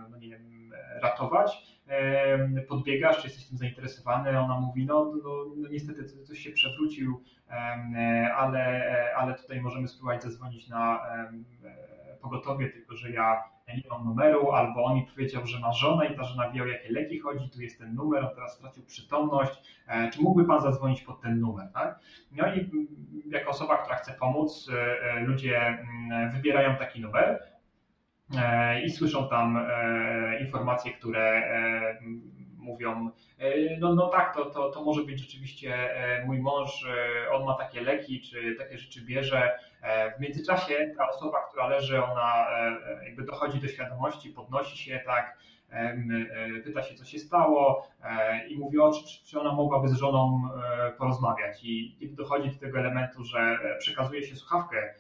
no nie wiem, ratować. Podbiegasz, czy jesteś tym zainteresowany, ona mówi, no, no, no niestety coś się przewrócił, ale, ale tutaj możemy spróbować zadzwonić na pogotowie, tylko że ja nie mam numeru, albo on mi powiedział, że ma żonę i ta żona wie o jakie leki chodzi, tu jest ten numer, on teraz stracił przytomność, e, czy mógłby Pan zadzwonić pod ten numer, tak? No i mm, jako osoba, która chce pomóc, e, e, ludzie mm, wybierają taki numer i słyszą tam informacje, które mówią, no, no tak, to, to, to może być rzeczywiście mój mąż, on ma takie leki, czy takie rzeczy bierze, E, w międzyczasie ta osoba, która leży, ona e, jakby dochodzi do świadomości, podnosi się tak, pyta się, co się stało i mówi, o, czy, czy ona mogłaby z żoną porozmawiać. I kiedy dochodzi do tego elementu, że przekazuje się słuchawkę,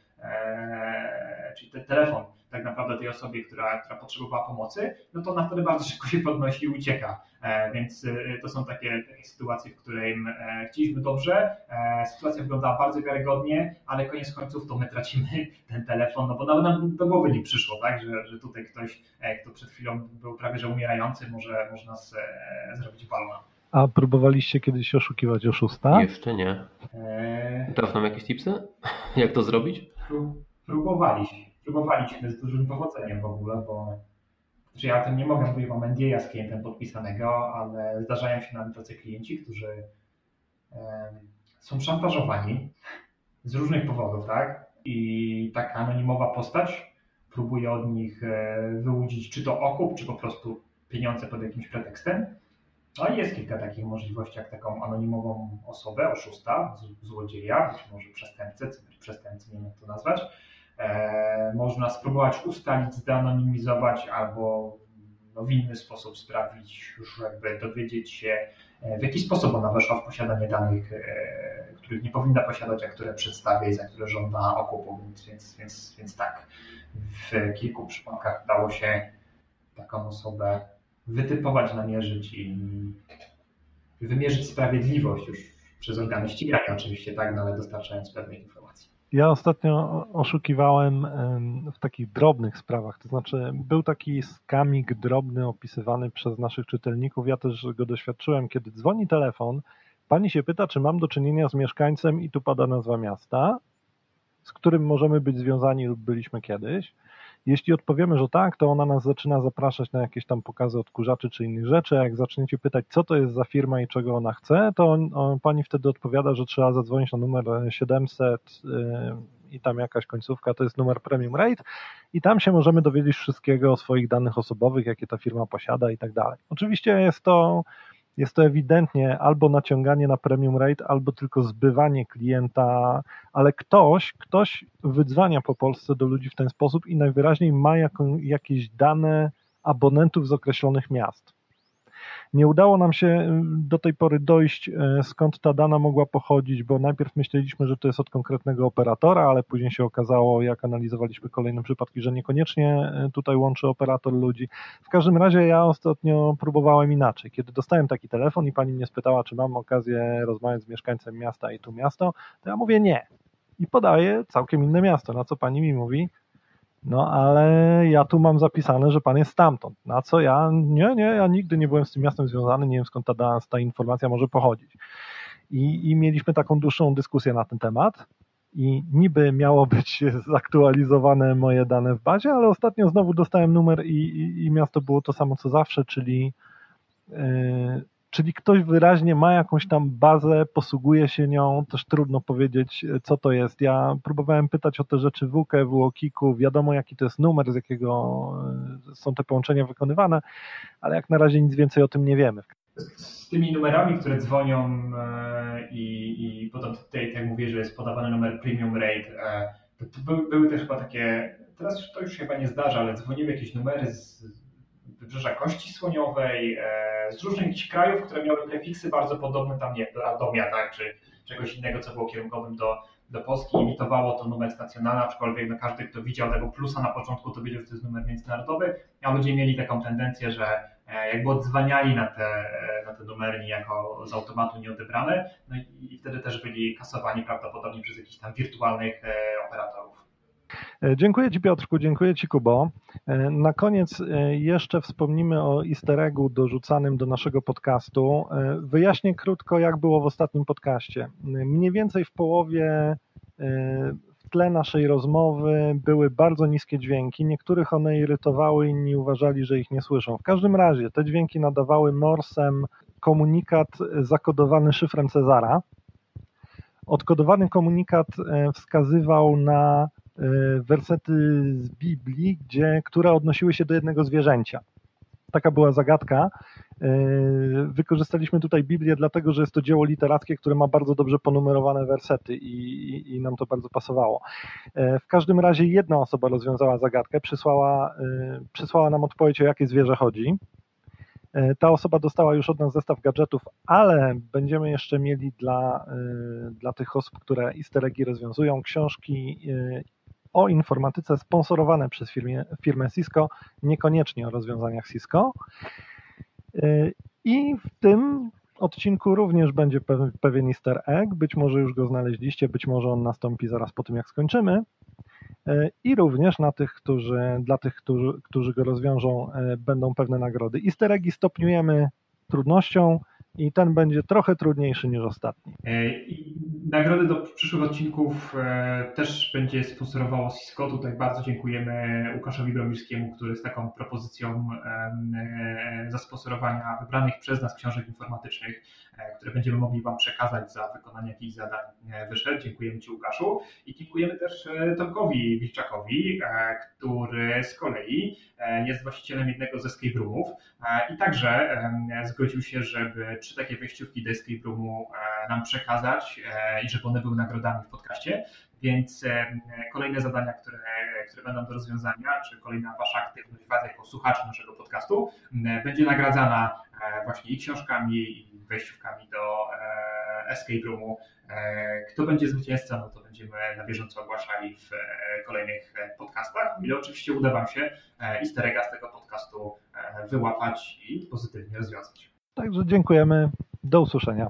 czyli ten telefon tak naprawdę tej osobie, która, która potrzebowała pomocy, no to ona wtedy bardzo szybko się podnosi i ucieka. E, więc e, to są takie, takie sytuacje, w którym e, chcieliśmy dobrze, sytuacja wyglądała bardzo wiarygodnie, ale koniec końców to my tracimy ten telefon, no bo nawet nam do głowy nie przyszło, tak, że, że tutaj ktoś, kto przed chwilą był prawie że umierający, może, może nas zrobić balona. A próbowaliście kiedyś oszukiwać oszusta? Jeszcze nie. Trafną jakieś tipsy? Jak to zrobić? Próbowaliśmy próbowaliśmy z dużym powodzeniem w ogóle, bo znaczy ja tym nie mogę mówić, mam NDA z klientem podpisanego, ale zdarzają się nam tacy klienci, którzy są szantażowani z różnych powodów, tak? I taka anonimowa postać próbuje od nich e, wyłudzić czy to okup, czy po prostu pieniądze pod jakimś pretekstem. No i jest kilka takich możliwości, jak taką anonimową osobę, oszusta, złodzieja, być może przestępcę, przestępcy, nie wiem jak to nazwać, E, można spróbować ustalić, zdeanonimizować albo no, w inny sposób sprawić, jakby dowiedzieć się, e, w jaki sposób ona weszła w posiadanie danych, e, których nie powinna posiadać, a które przedstawia i za które żąda okupu. Więc, więc, więc tak, w kilku przypadkach udało się taką osobę wytypować, namierzyć i wymierzyć sprawiedliwość już przez organy ścigania oczywiście, tak, no ale dostarczając pewnej informacji. Ja ostatnio oszukiwałem w takich drobnych sprawach, to znaczy był taki skamik drobny opisywany przez naszych czytelników, ja też go doświadczyłem, kiedy dzwoni telefon, pani się pyta, czy mam do czynienia z mieszkańcem i tu pada nazwa miasta, z którym możemy być związani lub byliśmy kiedyś. Jeśli odpowiemy, że tak, to ona nas zaczyna zapraszać na jakieś tam pokazy odkurzaczy czy innych rzeczy. Jak zaczniecie pytać, co to jest za firma i czego ona chce, to on, on, pani wtedy odpowiada, że trzeba zadzwonić na numer 700 yy, i tam jakaś końcówka to jest numer Premium Rate i tam się możemy dowiedzieć wszystkiego o swoich danych osobowych, jakie ta firma posiada i tak dalej. Oczywiście jest to jest to ewidentnie albo naciąganie na premium rate, albo tylko zbywanie klienta, ale ktoś, ktoś wydzwania po Polsce do ludzi w ten sposób i najwyraźniej ma jakieś dane abonentów z określonych miast. Nie udało nam się y, do tej pory dojść, y, skąd ta dana mogła pochodzić, bo najpierw myśleliśmy, że to jest od konkretnego operatora, ale później się okazało, jak analizowaliśmy kolejne przypadki, że niekoniecznie y, tutaj łączy operator ludzi. W każdym razie ja ostatnio próbowałem inaczej. Kiedy dostałem taki telefon i pani mnie spytała, czy mam okazję rozmawiać z mieszkańcem miasta i tu miasto, to ja mówię nie. I podaję całkiem inne miasto, na co pani mi mówi, no ale ja tu mam zapisane, że pan jest stamtąd. Na co ja, nie, nie, ja nigdy nie byłem z tym miastem związany, nie wiem skąd ta, ta informacja może pochodzić. I, I mieliśmy taką dłuższą dyskusję na ten temat i niby miało być zaktualizowane moje dane w bazie, ale ostatnio znowu dostałem numer i, i, i miasto było to samo co zawsze, czyli yy, Czyli ktoś wyraźnie ma jakąś tam bazę, posługuje się nią, też trudno powiedzieć, co to jest. Ja próbowałem pytać o te rzeczy w UKE, w Kiku, wiadomo jaki to jest numer, z jakiego e, są te połączenia wykonywane, ale jak na razie nic więcej o tym nie wiemy. Z tymi numerami, które dzwonią e, i, i potem tutaj, jak mówię, że jest podawany numer premium rate, e, były też chyba takie, teraz to już chyba nie zdarza, ale dzwoniły jakieś numery z Wybrzeża Kości Słoniowej, e, z różnych jakichś krajów, które miały prefiksy bardzo podobne tam, nie do Radomia, tak, czy czegoś innego, co było kierunkowym do, do Polski. Imitowało to numer stacjonarny, aczkolwiek no, każdy, kto widział tego plusa na początku, to wiedział, że to jest numer międzynarodowy, a ludzie mieli taką tendencję, że e, jakby odzwaniali na te, e, na te numery niejako z automatu nieodebrane, no i, i wtedy też byli kasowani prawdopodobnie przez jakichś tam wirtualnych operatorów. E, dziękuję Ci Piotrku, dziękuję Ci Kubo. E, na koniec e, jeszcze wspomnimy o easter eggu dorzucanym do naszego podcastu. Wyjaśnię krótko, jak było w ostatnim podcaście. Mniej więcej w połowie w tle naszej rozmowy były bardzo niskie dźwięki. Niektórych one irytowały, inni uważali, że ich nie słyszą. W każdym razie te dźwięki nadawały morsem komunikat zakodowany szyfrem Cezara. Odkodowany komunikat wskazywał na wersety z Biblii, gdzie, które odnosiły się do jednego zwierzęcia. Taka była zagadka. E, wykorzystaliśmy tutaj Biblię, dlatego że jest to dzieło literackie, które ma bardzo dobrze ponumerowane wersety i, i, i nam to bardzo pasowało. E, w każdym razie jedna osoba rozwiązała zagadkę, przysłała, przysłała nam odpowiedź, o jakie zwierzę chodzi. E, ta osoba dostała już od nas zestaw gadżetów, ale będziemy jeszcze mieli dla, e, dla tych osób, które easter rozwiązują, książki e, o informatyce sponsorowane przez firmę, firmę Cisco, niekoniecznie o rozwiązaniach Cisco. I w tym odcinku również będzie pewien easter egg, być może już go znaleźliście, być może on nastąpi zaraz po tym, jak skończymy. E, i również na tych, którzy, dla tych, którzy, którzy go rozwiążą, e, będą pewne nagrody. Easter eggi stopniujemy trudnością i ten będzie trochę trudniejszy niż ostatni. E, nagrody do przyszłych odcinków też będzie sponsorowało Cisco. Tutaj bardzo dziękujemy Łukaszowi Bromirskiemu, który z taką propozycją zasponsorowania wybranych przez nas książek informatycznych E, które będziemy mogli Wam przekazać za wykonanie jakichś zadań e, wyszedł. Dziękujemy Ci Łukaszu i dziękujemy też e, Tomkowi Wilczakowi, który z kolei jest właścicielem jednego z escape roomów i także zgodził się, żeby trzy takie wejściówki do escape roomu nam przekazać i żeby one były nagrodami w podcaście. Więc kolejne zadania, które, które będą do rozwiązania, czy kolejna Wasza aktywność Was jako słuchaczy naszego podcastu będzie nagradzana właśnie i książkami, i wejściówkami do e, escape roomu. E, kto będzie zwycięzcą, no to będziemy na bieżąco ogłaszali w e, kolejnych podcastach. Ile oczywiście uda Wam się easter z tego podcastu wyłapać i pozytywnie rozwiązać. Także dziękujemy. Do usłyszenia.